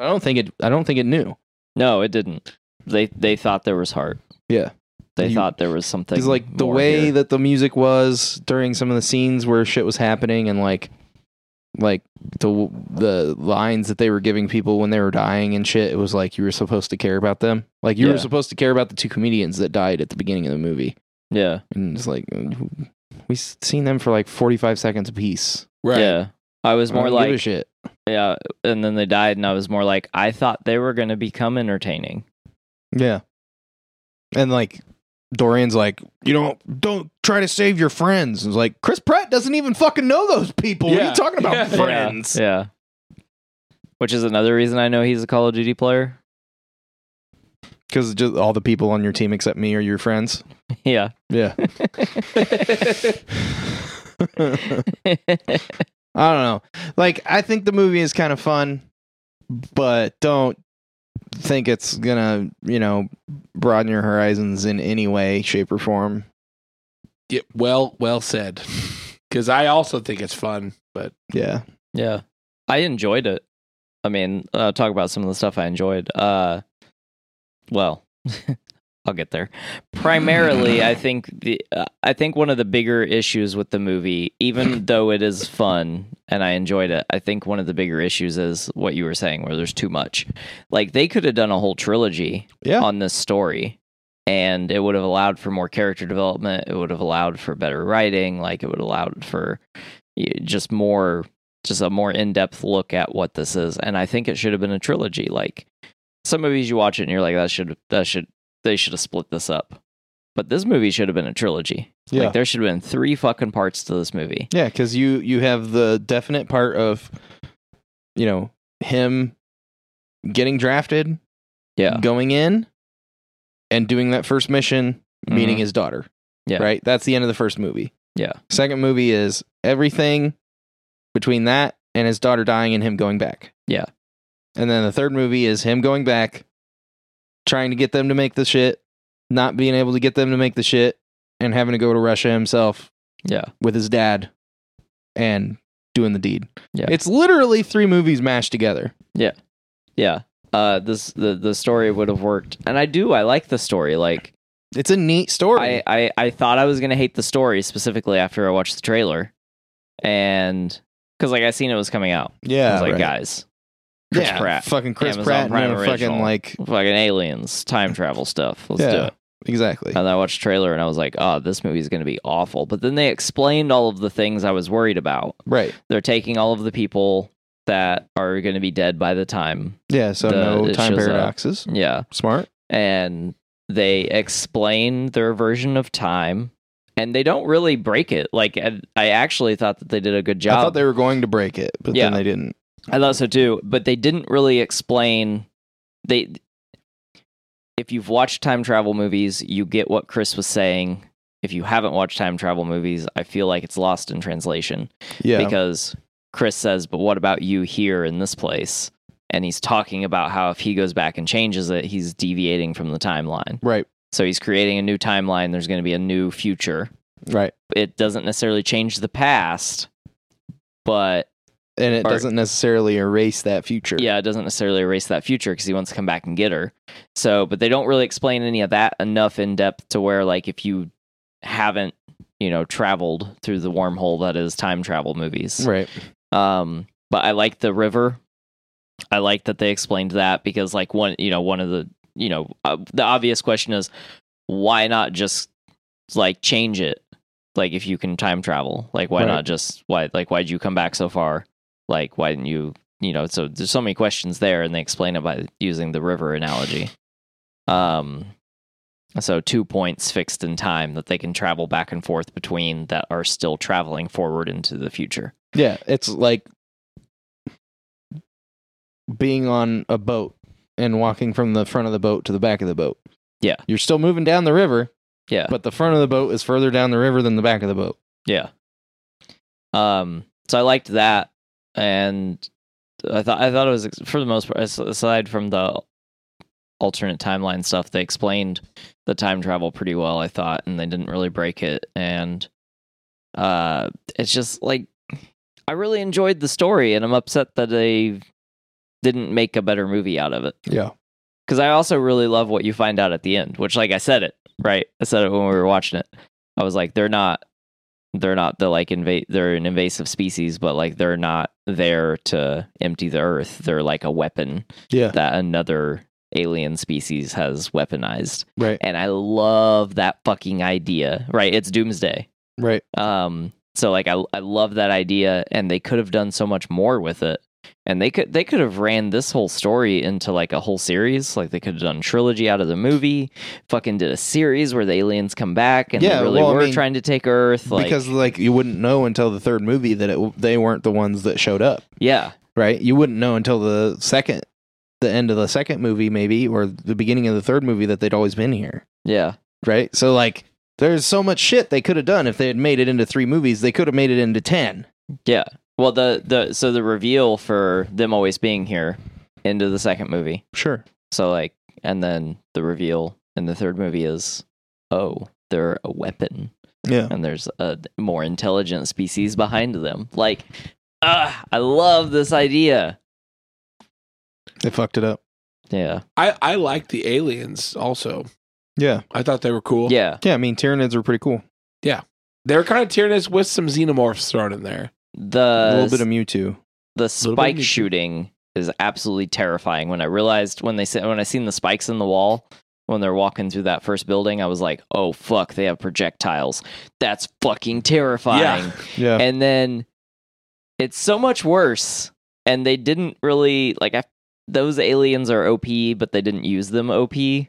I don't think it I don't think it knew. No, it didn't. They they thought there was heart. Yeah. They You- thought there was something. Because like the more way here. that the music was during some of the scenes where shit was happening, and like, like the the lines that they were giving people when they were dying and shit, it was like you were supposed to care about them. Like you Yeah. were supposed to care about the two comedians that died at the beginning of the movie, yeah, and it's like mm, we seen them for like forty five seconds apiece. Right. yeah. I was more don't give a like shit. yeah, and then they died, and I was more like I thought they were going to become entertaining. Yeah, and like. Dorian's like, you don't don't try to save your friends. It's like Chris Pratt doesn't even fucking know those people. What are you talking about, Yeah. friends? Yeah, which is another reason I know he's a Call of Duty player. Because just all the people on your team except me are your friends. (laughs) yeah. Yeah. (laughs) (laughs) I don't know. Like, I think the movie is kind of fun, but don't think it's gonna, you know, broaden your horizons in any way, shape, or form. Yeah, well, well said. (laughs) Because I also think it's fun, but Yeah. Yeah. I enjoyed it. I mean, uh, talk about some of the stuff I enjoyed. Uh, well, (laughs) I'll get there. Primarily, I think the uh, I think one of the bigger issues with the movie, even (laughs) though it is fun and I enjoyed it, I think one of the bigger issues is what you were saying, where there's too much. Like they could have done a whole trilogy Yeah. on this story and it would have allowed for more character development it would have allowed for better writing like it would have allowed for just more just a more in-depth look at what this is and i think it should have been a trilogy like some movies you watch it and you're like that should that should they should have split this up but this movie should have been a trilogy Yeah. like there should have been three fucking parts to this movie Yeah, because you you have the definite part of, you know, him getting drafted, yeah going in, and doing that first mission, meeting Mhm. his daughter. Yeah. Right? That's the end of the first movie. Yeah. Second movie is everything between that and his daughter dying and him going back. Yeah. And then the third movie is him going back, trying to get them to make the shit, not being able to get them to make the shit, and having to go to Russia himself yeah with his dad and doing the deed. Yeah. It's literally three movies mashed together. yeah Yeah. uh this the the story would have worked and i do i like the story like It's a neat story. I, I, I thought I was gonna hate the story specifically after I watched the trailer, and because like I seen it was coming out. I yeah. was like, right. guys, Chris yeah, Pratt, Fucking Chris Amazon Pratt Prime and a fucking like fucking aliens, time travel stuff. Let's do it. exactly. And I watched the trailer and I was like, oh, this movie's gonna be awful. But then they explained all of the things I was worried about. Right. They're taking all of the people that are gonna be dead by the time. Yeah, so The- no time shows up. paradoxes. Yeah, Smart. and they explain their version of time. And they don't really break it. Like I I actually thought that they did a good job. I thought they were going to break it, but Yeah. then they didn't. I thought so too, but they didn't really explain they if you've watched time travel movies, you get what Chris was saying. If you haven't watched time travel movies, I feel like it's lost in translation Yeah. because Chris says, "But what about you here in this place?" And he's talking about how if he goes back and changes it, he's deviating from the timeline. right. So he's creating a new timeline. There's going to be a new future. Right. It doesn't necessarily change the past, but And it Or- doesn't necessarily erase that future. yeah, it doesn't necessarily erase that future because he wants to come back and get her. So, but they don't really explain any of that enough in depth to where, like, if you haven't, you know, traveled through the wormhole that is time travel movies. Right. Um, but I like the river. I like that they explained that because, like, one, you know, one of the, you know, uh, the obvious question is why not just like change it? Like, if you can time travel, like, why Right. not just why, like, why'd you come back so far? Like, why didn't you, you know? So there's so many questions there, and they explain it by using the river analogy. Um, so two points fixed in time that they can travel back and forth between that are still traveling forward into the future. Yeah. It's like being on a boat and walking from the front of the boat to the back of the boat. Yeah. You're still moving down the river, Yeah. but the front of the boat is further down the river than the back of the boat. Yeah. Um. So I liked that, and I thought I thought it was for the most part, aside from the alternate timeline stuff, they explained the time travel pretty well. I thought, and they didn't really break it. And uh, it's just like I really enjoyed the story, and I'm upset that they didn't make a better movie out of it. Yeah. Because I also really love what you find out at the end, which, like I said it, right? I said it when we were watching it. I was like, they're not, they're not the like invade, they're an invasive species, but like they're not there to empty the earth. They're like a weapon Yeah. that another alien species has weaponized. Right. And I love that fucking idea, right? It's doomsday. Right. Um, so like I I love that idea, and they could have done so much more with it. And they could they could have ran this whole story into like a whole series. Like they could have done trilogy out of the movie. Fucking did a series where the aliens come back and Yeah, they really well, I were mean, trying to take Earth. Like, because like you wouldn't know until the third movie that it, they weren't the ones that showed up, yeah, right? You wouldn't know until the second, the end of the second movie, maybe, or the beginning of the third movie that they'd always been here, yeah, right? So like, there's so much shit they could have done if they had made it into three movies. They could have made it into ten. yeah. Well, the the so the reveal for them always being here into the second movie. Sure. So like, and then the reveal in the third movie is, oh, they're a weapon. Yeah. and there's a more intelligent species behind them. Like, ah, I love this idea. They fucked it up. Yeah, I I like the aliens also. Yeah. I thought they were cool. yeah. Yeah. I mean, Tyranids were pretty cool. Yeah. They're kind of Tyranids with some xenomorphs thrown in there. The a little bit of Mewtwo. the spike of- shooting is absolutely terrifying. When I realized when they said when I seen the spikes in the wall when they're walking through that first building, I was like, oh fuck, they have projectiles. That's fucking terrifying. Yeah. and then it's so much worse and they didn't really like I, those aliens are op but they didn't use them op they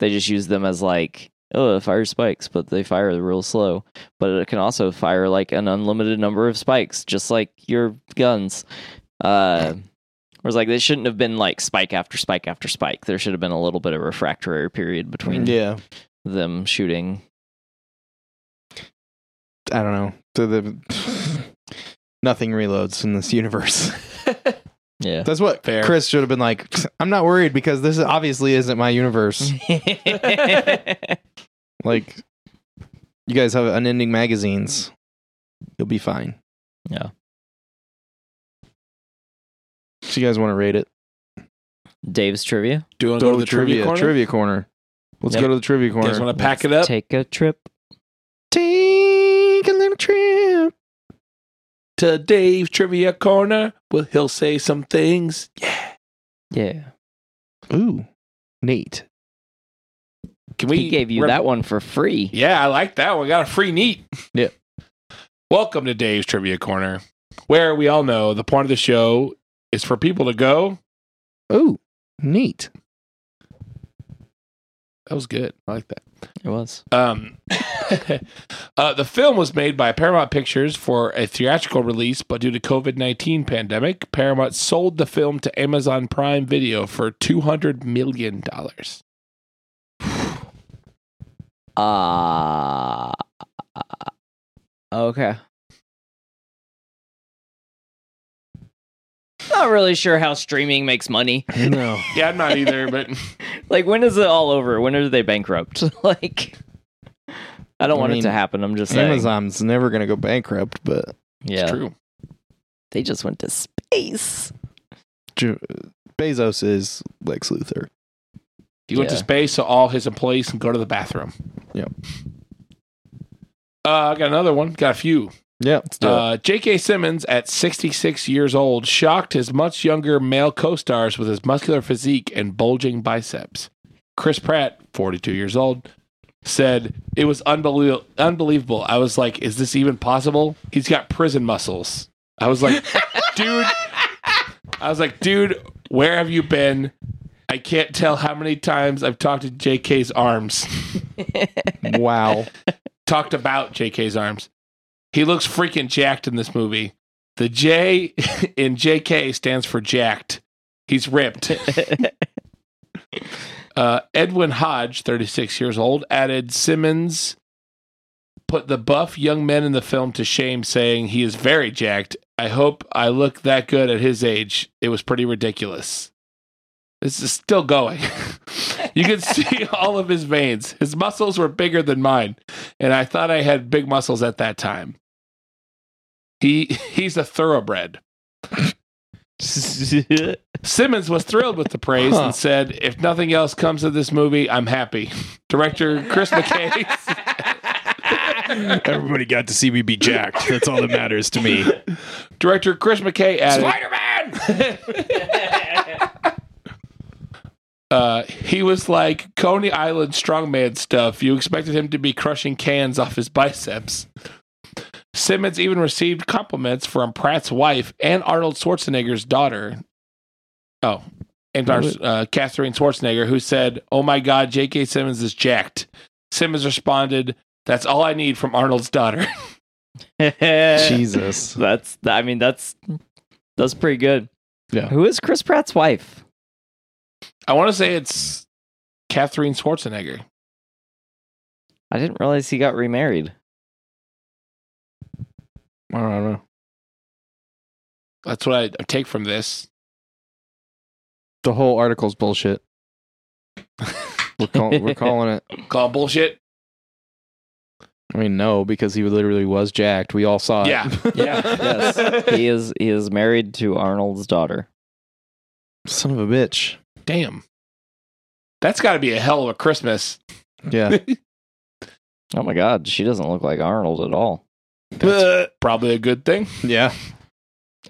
just use them as like oh it fires spikes but they fire real slow but it can also fire like an unlimited number of spikes just like your guns uh Whereas like they shouldn't have been like spike after spike after spike. There should have been a little bit of refractory period between yeah. them shooting. I don't know. So the (laughs) nothing reloads in this universe. (laughs) Yeah. That's what Fair. Chris should have been like. (laughs) I'm not worried because this obviously isn't my universe. (laughs) (laughs) like, you guys have unending magazines. You'll be fine. Yeah. So you guys want to rate it? Dave's trivia. Do you want to go to the trivia, corner? Trivia corner. Let's Yep. go to the trivia You corner. guys want to pack it up? Take a trip. To Dave's trivia corner. Well, he'll say some things. Yeah. Yeah. Ooh, neat. Can we? he gave you rem- that one for free. Yeah, I like that one. Got a free neat. Yeah. Welcome to Dave's Trivia Corner, where we all know the point of the show is for people to go. Ooh, neat. That was good. I like that. It was. Um, (laughs) uh, the film was made by Paramount Pictures for a theatrical release, but due to COVID nineteen pandemic, Paramount sold the film to Amazon Prime Video for two hundred million dollars. Ah. (sighs) Uh, okay. Not really sure how streaming makes money. No. (laughs) Yeah, I'm not either, but (laughs) Like, when is it all over? When are they bankrupt? (laughs) like, I don't I want it to happen. I'm just saying. Amazon's never gonna go bankrupt, but yeah, it's true. they just went to space. Ju- Bezos is Lex Luthor. He went to space so all his employees can go to the bathroom. Yep. Uh, I got another one. Got a few. Yeah, let's do it. Uh, J.K. Simmons, at 66 years old, shocked his much younger male co stars with his muscular physique and bulging biceps. Chris Pratt, 42 years old, said, It was unbelie- unbelievable. I was like, Is this even possible? He's got prison muscles. I was like, (laughs) Dude, I was like, Dude, where have you been? I can't tell how many times I've talked to JK's arms. (laughs) wow. talked about JK's arms. He looks freaking jacked in this movie. The J (laughs) in JK stands for jacked. He's ripped. (laughs) Uh, Edwin Hodge, 36 years old, added Simmons put the buff young men in the film to shame, saying he is very jacked. I hope I look that good at his age. It was pretty ridiculous. This is still going. (laughs) you can (laughs) see all of his veins. His muscles were bigger than mine, and I thought I had big muscles at that time. He he's a thoroughbred. (laughs) Simmons was thrilled with the praise Huh. and said, "If nothing else comes of this movie, I'm happy." Director Chris McKay. Everybody got to see me be jacked. That's all that matters to me. Director Chris McKay added, Spider-Man. Uh, "He was like Coney Island strongman stuff. You expected him to be crushing cans off his biceps." Simmons even received compliments from Pratt's wife and Arnold Schwarzenegger's daughter. Oh, and our, uh, Katherine Schwarzenegger, who said, "Oh my God, J.K. Simmons is jacked." Simmons responded, "That's all I need from Arnold's daughter." (laughs) (laughs) Jesus. That's. I mean, that's that's pretty good. Yeah. Who is Chris Pratt's wife? I want to say it's Katherine Schwarzenegger. I didn't realize he got remarried. I don't know. That's what I take from this. The whole article's bullshit. (laughs) We're, call- we're calling it. Call bullshit. I mean, no, because he literally was jacked. We all saw it. Yeah. (laughs) Yeah, yes. he is. He is married to Arnold's daughter. Son of a bitch. Damn. That's got to be a hell of a Christmas. Yeah. (laughs) Oh my God, she doesn't look like Arnold at all. That's probably a good thing. yeah.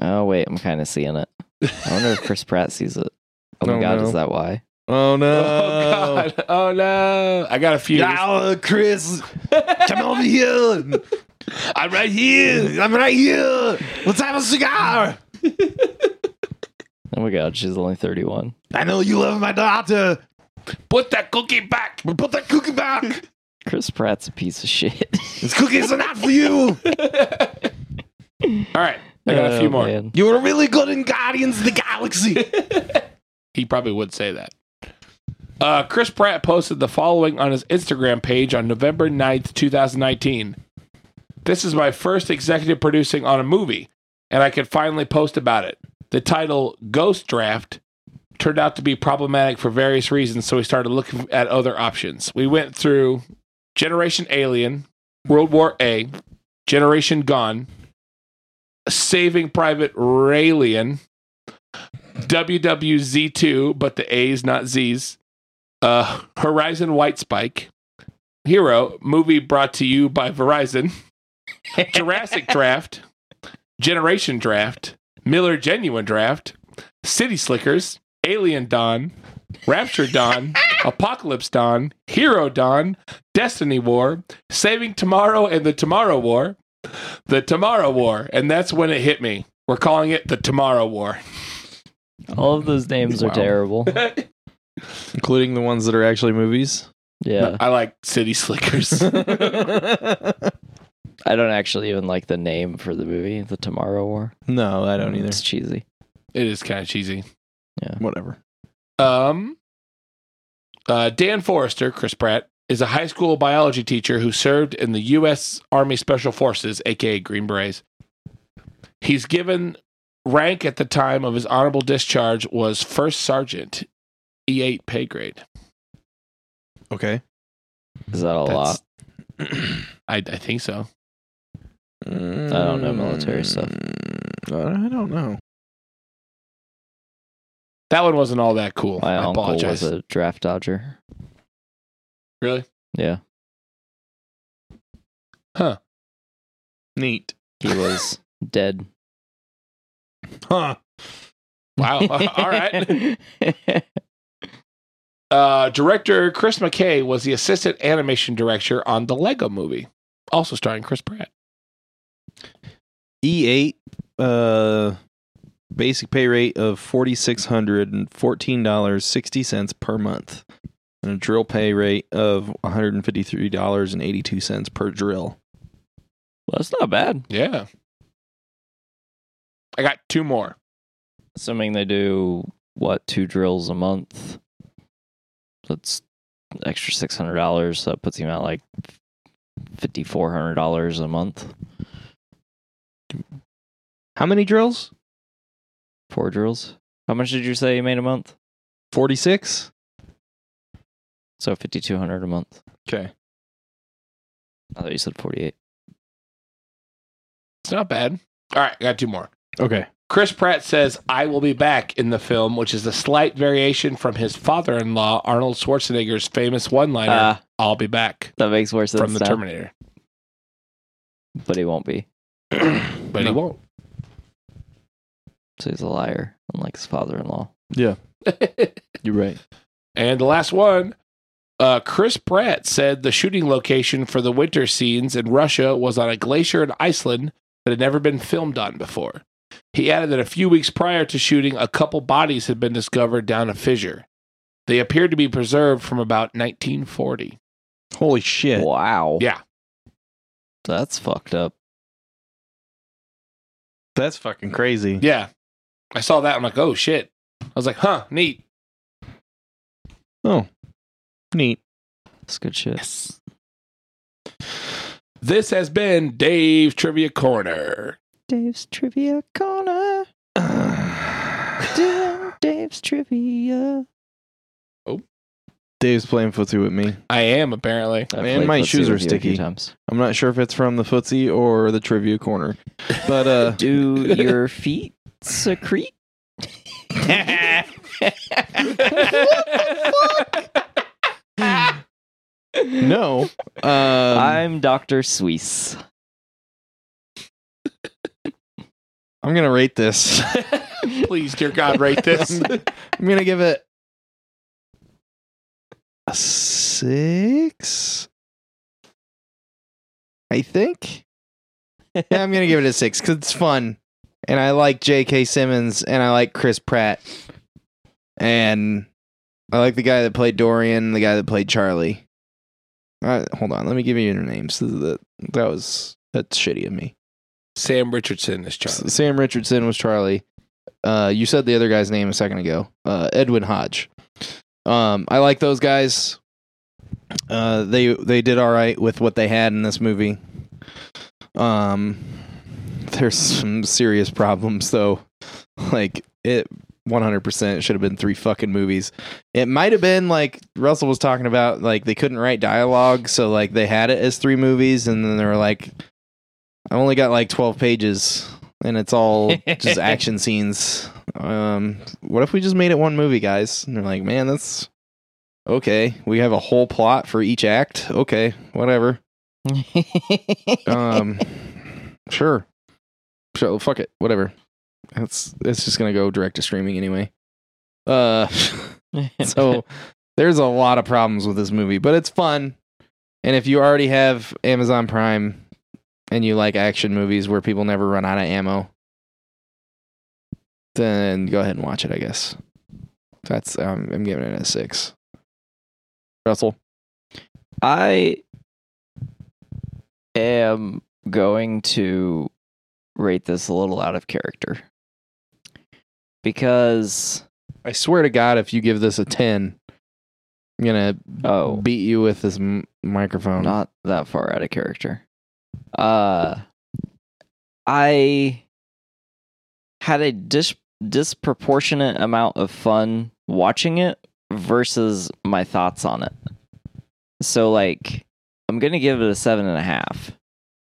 Oh wait, I'm kind of seeing it. I wonder if Chris Pratt sees it. Oh my Oh, God, no. is that why? Oh no. (laughs) Oh God! Oh no! I got a few. Yeah, Chris, come over here. (laughs) I'm right here. I'm right here. Let's have a cigar. Oh my God, she's only 31. I know you love my daughter, Put that cookie back. put that cookie back. (laughs) Chris Pratt's a piece of shit. This cookies are not for you. (laughs) All right, I got a few Oh, more. man. You were really good in Guardians of the Galaxy. (laughs) He probably would say that. Uh, Chris Pratt posted the following on his Instagram page on November 9th, 2019. This is my first executive producing on a movie, and I could finally post about it. The title, Ghost Draft, turned out to be problematic for various reasons, so we started looking at other options. We went through Generation Alien, World War A, Generation Gone, Saving Private Raelian, WWZ2, but the A's, not Z's. Uh, Horizon White Spike. Hero, movie brought to you by Verizon. (laughs) Jurassic Draft. Generation Draft. Miller Genuine Draft. City Slickers. Alien Dawn. Rapture Dawn. (laughs) Apocalypse Dawn. Hero Dawn. Destiny War. Saving Tomorrow and the Tomorrow War. The Tomorrow War. And that's when it hit me. We're calling it the Tomorrow War. All of those names Wow. are terrible. (laughs) Including the ones that are actually movies. Yeah. I like City Slickers. (laughs) I don't actually even like the name for the movie, The Tomorrow War. no, I don't either. It's cheesy. it is kind of cheesy. Yeah. Whatever. Um, uh, Dan Forester, Chris Pratt, is a high school biology teacher who served in the U.S. Army Special Forces, aka Green Berets. He's given rank at the time of his honorable discharge was first sergeant, E8 pay grade. Okay. Is that a lot? I, I think so. I don't know military stuff. I don't know. That one wasn't all that cool. My I uncle apologize. was a draft dodger. really? Yeah, Huh. Neat. he was (laughs) dead. Huh. Wow. (laughs) all right. (laughs) Uh, director Chris McKay was the assistant animation director on the Lego movie, also starring Chris Pratt. E8 uh basic pay rate of $4614.60 per month and a drill pay rate of $153.82 per drill. Well, that's not bad. Yeah. I got two more. Assuming they do what two drills a month. That's extra six hundred dollars. So that puts him at like fifty four hundred dollars a month. How many drills? Four drills. How much did you say you made a month? 46? So fifty two hundred a month. Okay. I thought you said forty eight. It's not bad. All right, I got two more. Okay. Chris Pratt says, I will be back in the film, which is a slight variation from his father in law, Arnold Schwarzenegger's famous one liner, Ah, I'll be back that makes more sense from the now, Terminator. but he won't be. But he won't. So he's a liar, unlike his father in law. Yeah, (laughs) you're right. And the last one, uh, Chris Pratt said the shooting location for the winter scenes in Russia was on a glacier in Iceland that had never been filmed on before. He added that a few weeks prior to shooting, a couple bodies had been discovered down a fissure. They appeared to be preserved from about 1940. Holy shit. Wow. Yeah. That's fucked up. That's fucking crazy. Yeah. I saw that. I'm like, oh shit. I was like, huh, neat. Oh. Neat. That's good shit. Yes. This has been Dave's Trivia Corner. Dave's Trivia Corner. (sighs) Doing Dave's Trivia. Dave's playing footsie with me. I am apparently. I've Man, played my footsie shoes are with you a few sticky. Times. I'm not sure if it's from the footsie or the trivia corner. But uh (laughs) Do your feet secrete? What the fuck? No. Um I'm Dr. Suisse. I'm gonna rate this. (laughs) Please, dear God, rate this. (laughs) I'm gonna give it a six. I think. Yeah, I'm gonna give it a six because it's fun, and I like J.K. Simmons, and I like Chris Pratt, and I like the guy that played Dorian, the guy that played Charlie. Uh, hold on, let me give you your names. Is That was that's shitty of me. Sam Richardson is Charlie. Sam Richardson was Charlie. Uh, you said the other guy's name a second ago. Uh, Edwin Hodge. Um, I like those guys. Uh, they they did all right with what they had in this movie. Um, there's some serious problems though. (laughs) Like it, 100% should have been three fucking movies. It might have been like Russell was talking about. Like they couldn't write dialogue, so like they had it as three movies, and then they were like, I only got like 12 pages and it's all just (laughs) action scenes. Um, what if we just made it one movie, guys? And they're like, man, that's okay. We have a whole plot for each act. Okay, whatever. (laughs) Um, sure, sure. Fuck it, whatever. It's it's just gonna go direct to streaming anyway. Uh, (laughs) so there's a lot of problems with this movie, but it's fun. And if you already have Amazon Prime and you like action movies where people never run out of ammo, then go ahead and watch it. I guess that's um, I'm giving it a six. Russell, I am going to rate this a little out of character because I swear to God, if you give this a ten, I'm gonna Oh, beat you with this m- microphone. not that far out of character. Uh, I had a dis- disproportionate amount of fun watching it versus my thoughts on it. So, like, I'm gonna give it a seven and a half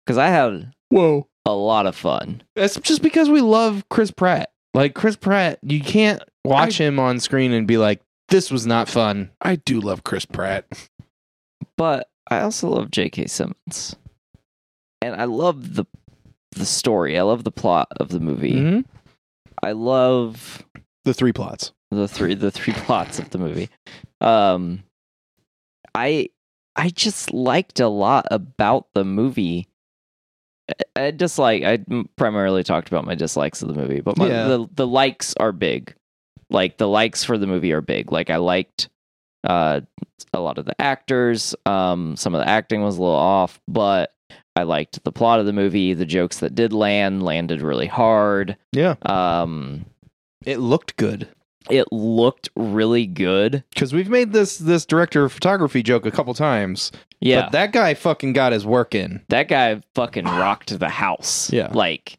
because I had Whoa. a lot of fun. That's just because we love Chris Pratt. Like Chris Pratt, you can't watch him on screen and be like, "This was not fun." I do love Chris Pratt. but I also love J.K. Simmons, and I love the the story. I love the plot of the movie. Mhm. I love The three plots. the three the three (laughs) plots of the movie. Um, I I just liked a lot about the movie. I- I dislike. I primarily talked about my dislikes of the movie, but my, Yeah. the the likes are big. Like the likes for the movie are big. Like I liked uh, a lot of the actors. Um, some of the acting was a little off, but I liked the plot of the movie. The jokes that did land landed really hard. Yeah, Um, it looked good. it looked really good. Because we've made this this director of photography joke a couple times. Yeah, but that guy fucking got his work in. that guy fucking rocked the house. Yeah. like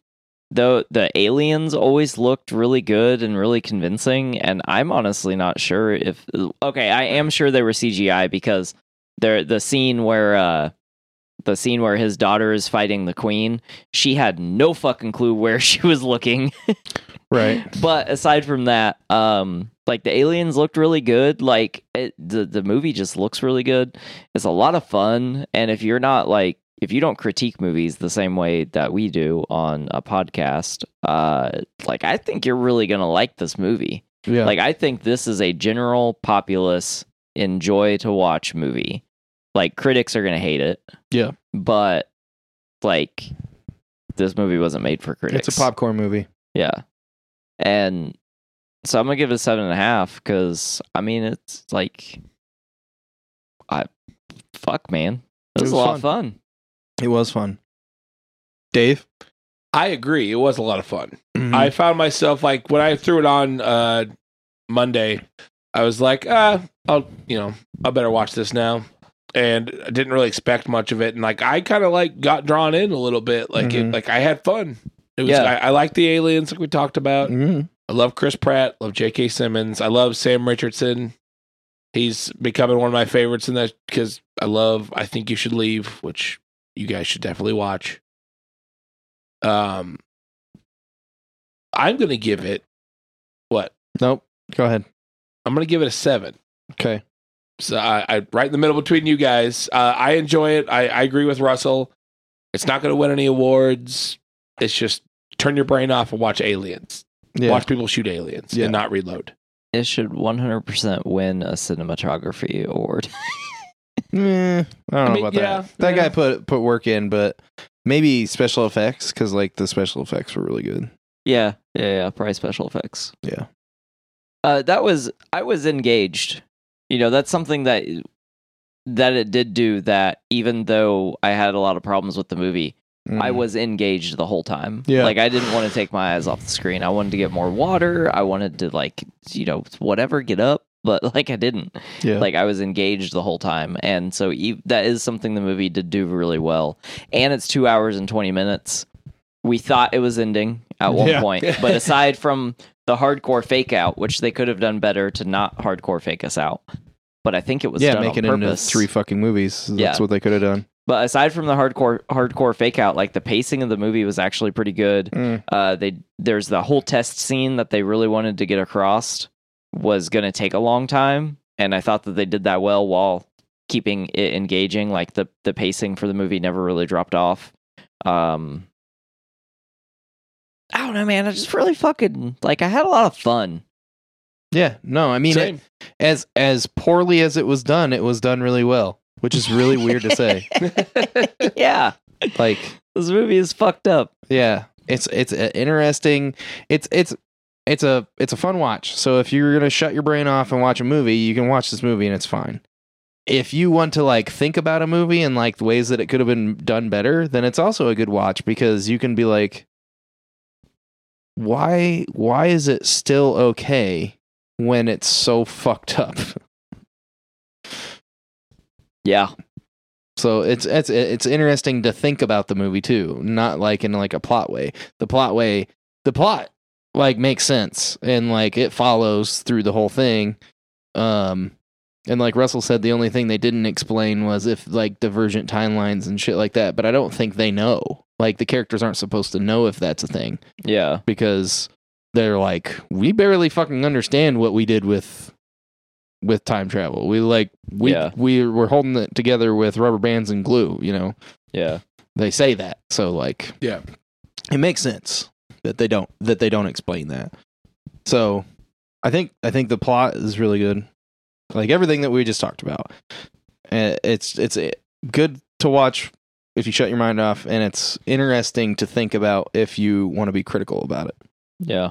the the aliens always looked really good and really convincing. And I'm honestly not sure if okay, I am sure they were CGI because there the scene where uh the scene where his daughter is fighting the queen, she had no fucking clue where (laughs) she was looking. Right. but aside from that, um, like the aliens looked really good. Like it, the the movie just looks really good. It's a lot of fun, and if you're not like if you don't critique movies the same way that we do on a podcast, uh, like I think you're really gonna like this movie. Yeah. Like I think this is a general populace enjoy to watch movie. Like critics are gonna hate it. Yeah. but like this movie wasn't made for critics. it's a popcorn movie. Yeah. And so I'm gonna give it a seven and a half because I mean it's like I fuck man. It was, was a lot of fun. It was fun. Dave. I agree. It was a lot of fun. Mm-hmm. I found myself like when I threw it on uh Monday, I was like, uh, I'll you know, I better watch this now. And I didn't really expect much of it. And like I kinda like got drawn in a little bit. Like Mhm. it like I had fun. It was Yeah. I, I like the aliens like we talked about. Mhm. I love Chris Pratt, love J.K. Simmons. I love Sam Richardson. He's becoming one of my favorites in that because I love I Think You Should Leave, which you guys should definitely watch. Um I'm gonna give it what? Nope. Go ahead. I'm gonna give it a seven. Okay. So I, I right in the middle between you guys. Uh, I enjoy it. I, I agree with Russell. It's not gonna win any awards. It's just turn your brain off and watch aliens. Yeah. Watch people shoot aliens Yeah. and not reload. It should 100% win a cinematography award. (laughs) Eh, I don't know mean, about yeah, that. That guy put put work in, but maybe special effects because like the special effects were really good. yeah, yeah, yeah. Probably special effects. Yeah. Uh, that was I was engaged. You know, that's something that that it did do. That even though I had a lot of problems with the movie, I Mm. was engaged the whole time. Yeah. Like I didn't want to take my eyes off the screen. I wanted to get more water. I wanted to like you know whatever get up, but (laughs) like I didn't. yeah. Like I was engaged the whole time, and so e- that is something the movie did do really well. And it's two hours and twenty minutes. We thought it was ending at one Yeah. point, (laughs) but aside from the hardcore fake out, which they could have done better to not hardcore fake us out, but I think it was yeah, on it into three fucking movies. That's Yeah. what they could have done. But aside from the hardcore hardcore fake out, like the pacing of the movie was actually pretty good. Mm. Uh, they there's the whole test scene that they really wanted to get across was going to take a long time, and I thought that they did that well while keeping it engaging. Like the the pacing for the movie never really dropped off. Um, I don't know, man. I just really fucking like. I had a lot of fun. Yeah. No, I mean, it, as as poorly as it was done, it was done really well, which is really (laughs) weird to say. (laughs) yeah, Like, this movie is fucked up. yeah, it's it's uh, interesting. It's it's it's a it's a fun watch. So if you're gonna shut your brain off and watch a movie, you can watch this movie and it's fine. If you want to like think about a movie and like the ways that it could have been done better, then it's also a good watch because you can be like, why why is it still okay when it's so fucked up? Yeah. So it's it's it's interesting to think about the movie too, not like in like a plot way. The plot way, the plot like makes sense and like it follows through the whole thing. Um and like Russell said the only thing they didn't explain was if like divergent timelines and shit like that, but I don't think they know. Like the characters aren't supposed to know if that's a thing Yeah. because they're like we barely fucking understand what we did with with time travel. We like we Yeah. we we're holding it together with rubber bands and glue, you know. Yeah. They say that. So like Yeah. it makes sense that they don't that they don't explain that. So I think I think the plot is really good. Like everything that we just talked about. Uh, It's it's uh, good to watch if you shut your mind off and it's interesting to think about if you want to be critical about it. Yeah.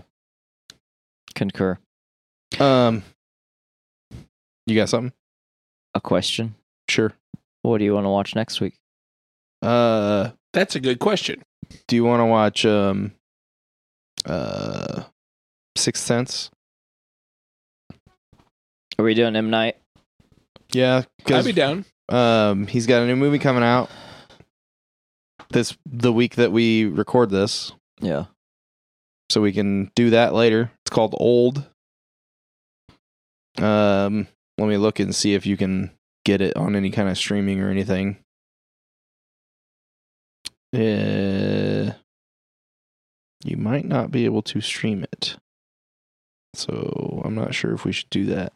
Concur. Um, you got something? A question. Sure. What do you want to watch next week? Uh, That's a good question. do you want to watch um, uh, Sixth Sense? Are we doing M Night? Yeah, I'd be down. um, he's got a new movie coming out this the week that we record this, Yeah. so we can do that later. It's called Old. Um, let me look and see if you can get it on any kind of streaming or anything. Uh, you might not be able to stream it. So I'm not sure if we should do that.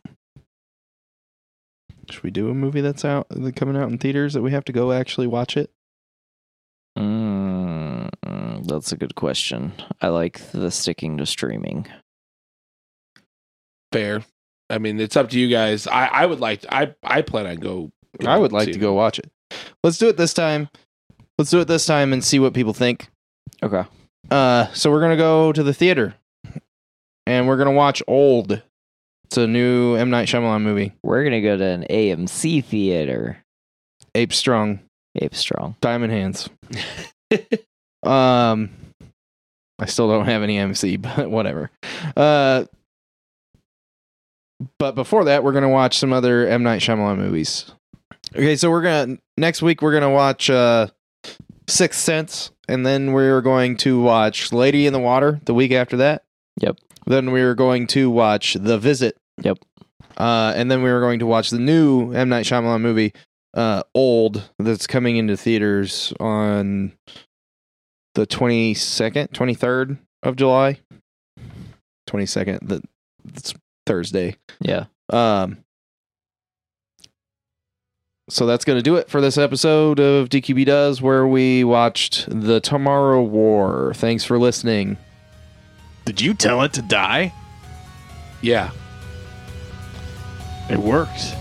Should we do a movie that's out that's coming out in theaters that we have to go actually watch it? Mm, that's a good question. I like the sticking to streaming. Fair. I mean, it's up to you guys. I, I would like. To, I I plan on go. I would like to it. go watch it. Let's do it this time. Let's do it this time and see what people think. Okay. Uh, so we're gonna go to the theater, and we're gonna watch Old. It's a new M Night Shyamalan movie. We're gonna go to an AMC theater. Ape Strong, Ape Strong. Diamond Hands. (laughs) Um, I still don't have any AMC, (laughs) but whatever. Uh, but before that, we're gonna watch some other M Night Shyamalan movies. Okay, so we're gonna next week we're gonna watch uh, Sixth Sense, and then we're going to watch Lady in the Water the week after that. Yep. Then we are going to watch The Visit. Yep. Uh, and then we were going to watch the new M Night Shyamalan movie, uh, Old, that's coming into theaters on the twenty second, twenty third of July. Twenty second. That it's Thursday. Yeah. Um. So that's going to do it for this episode of DQB Does, where we watched The Tomorrow War. Thanks for listening. Did you tell it to die? Yeah. It worked.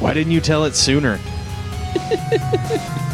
Why didn't you tell it sooner? (laughs)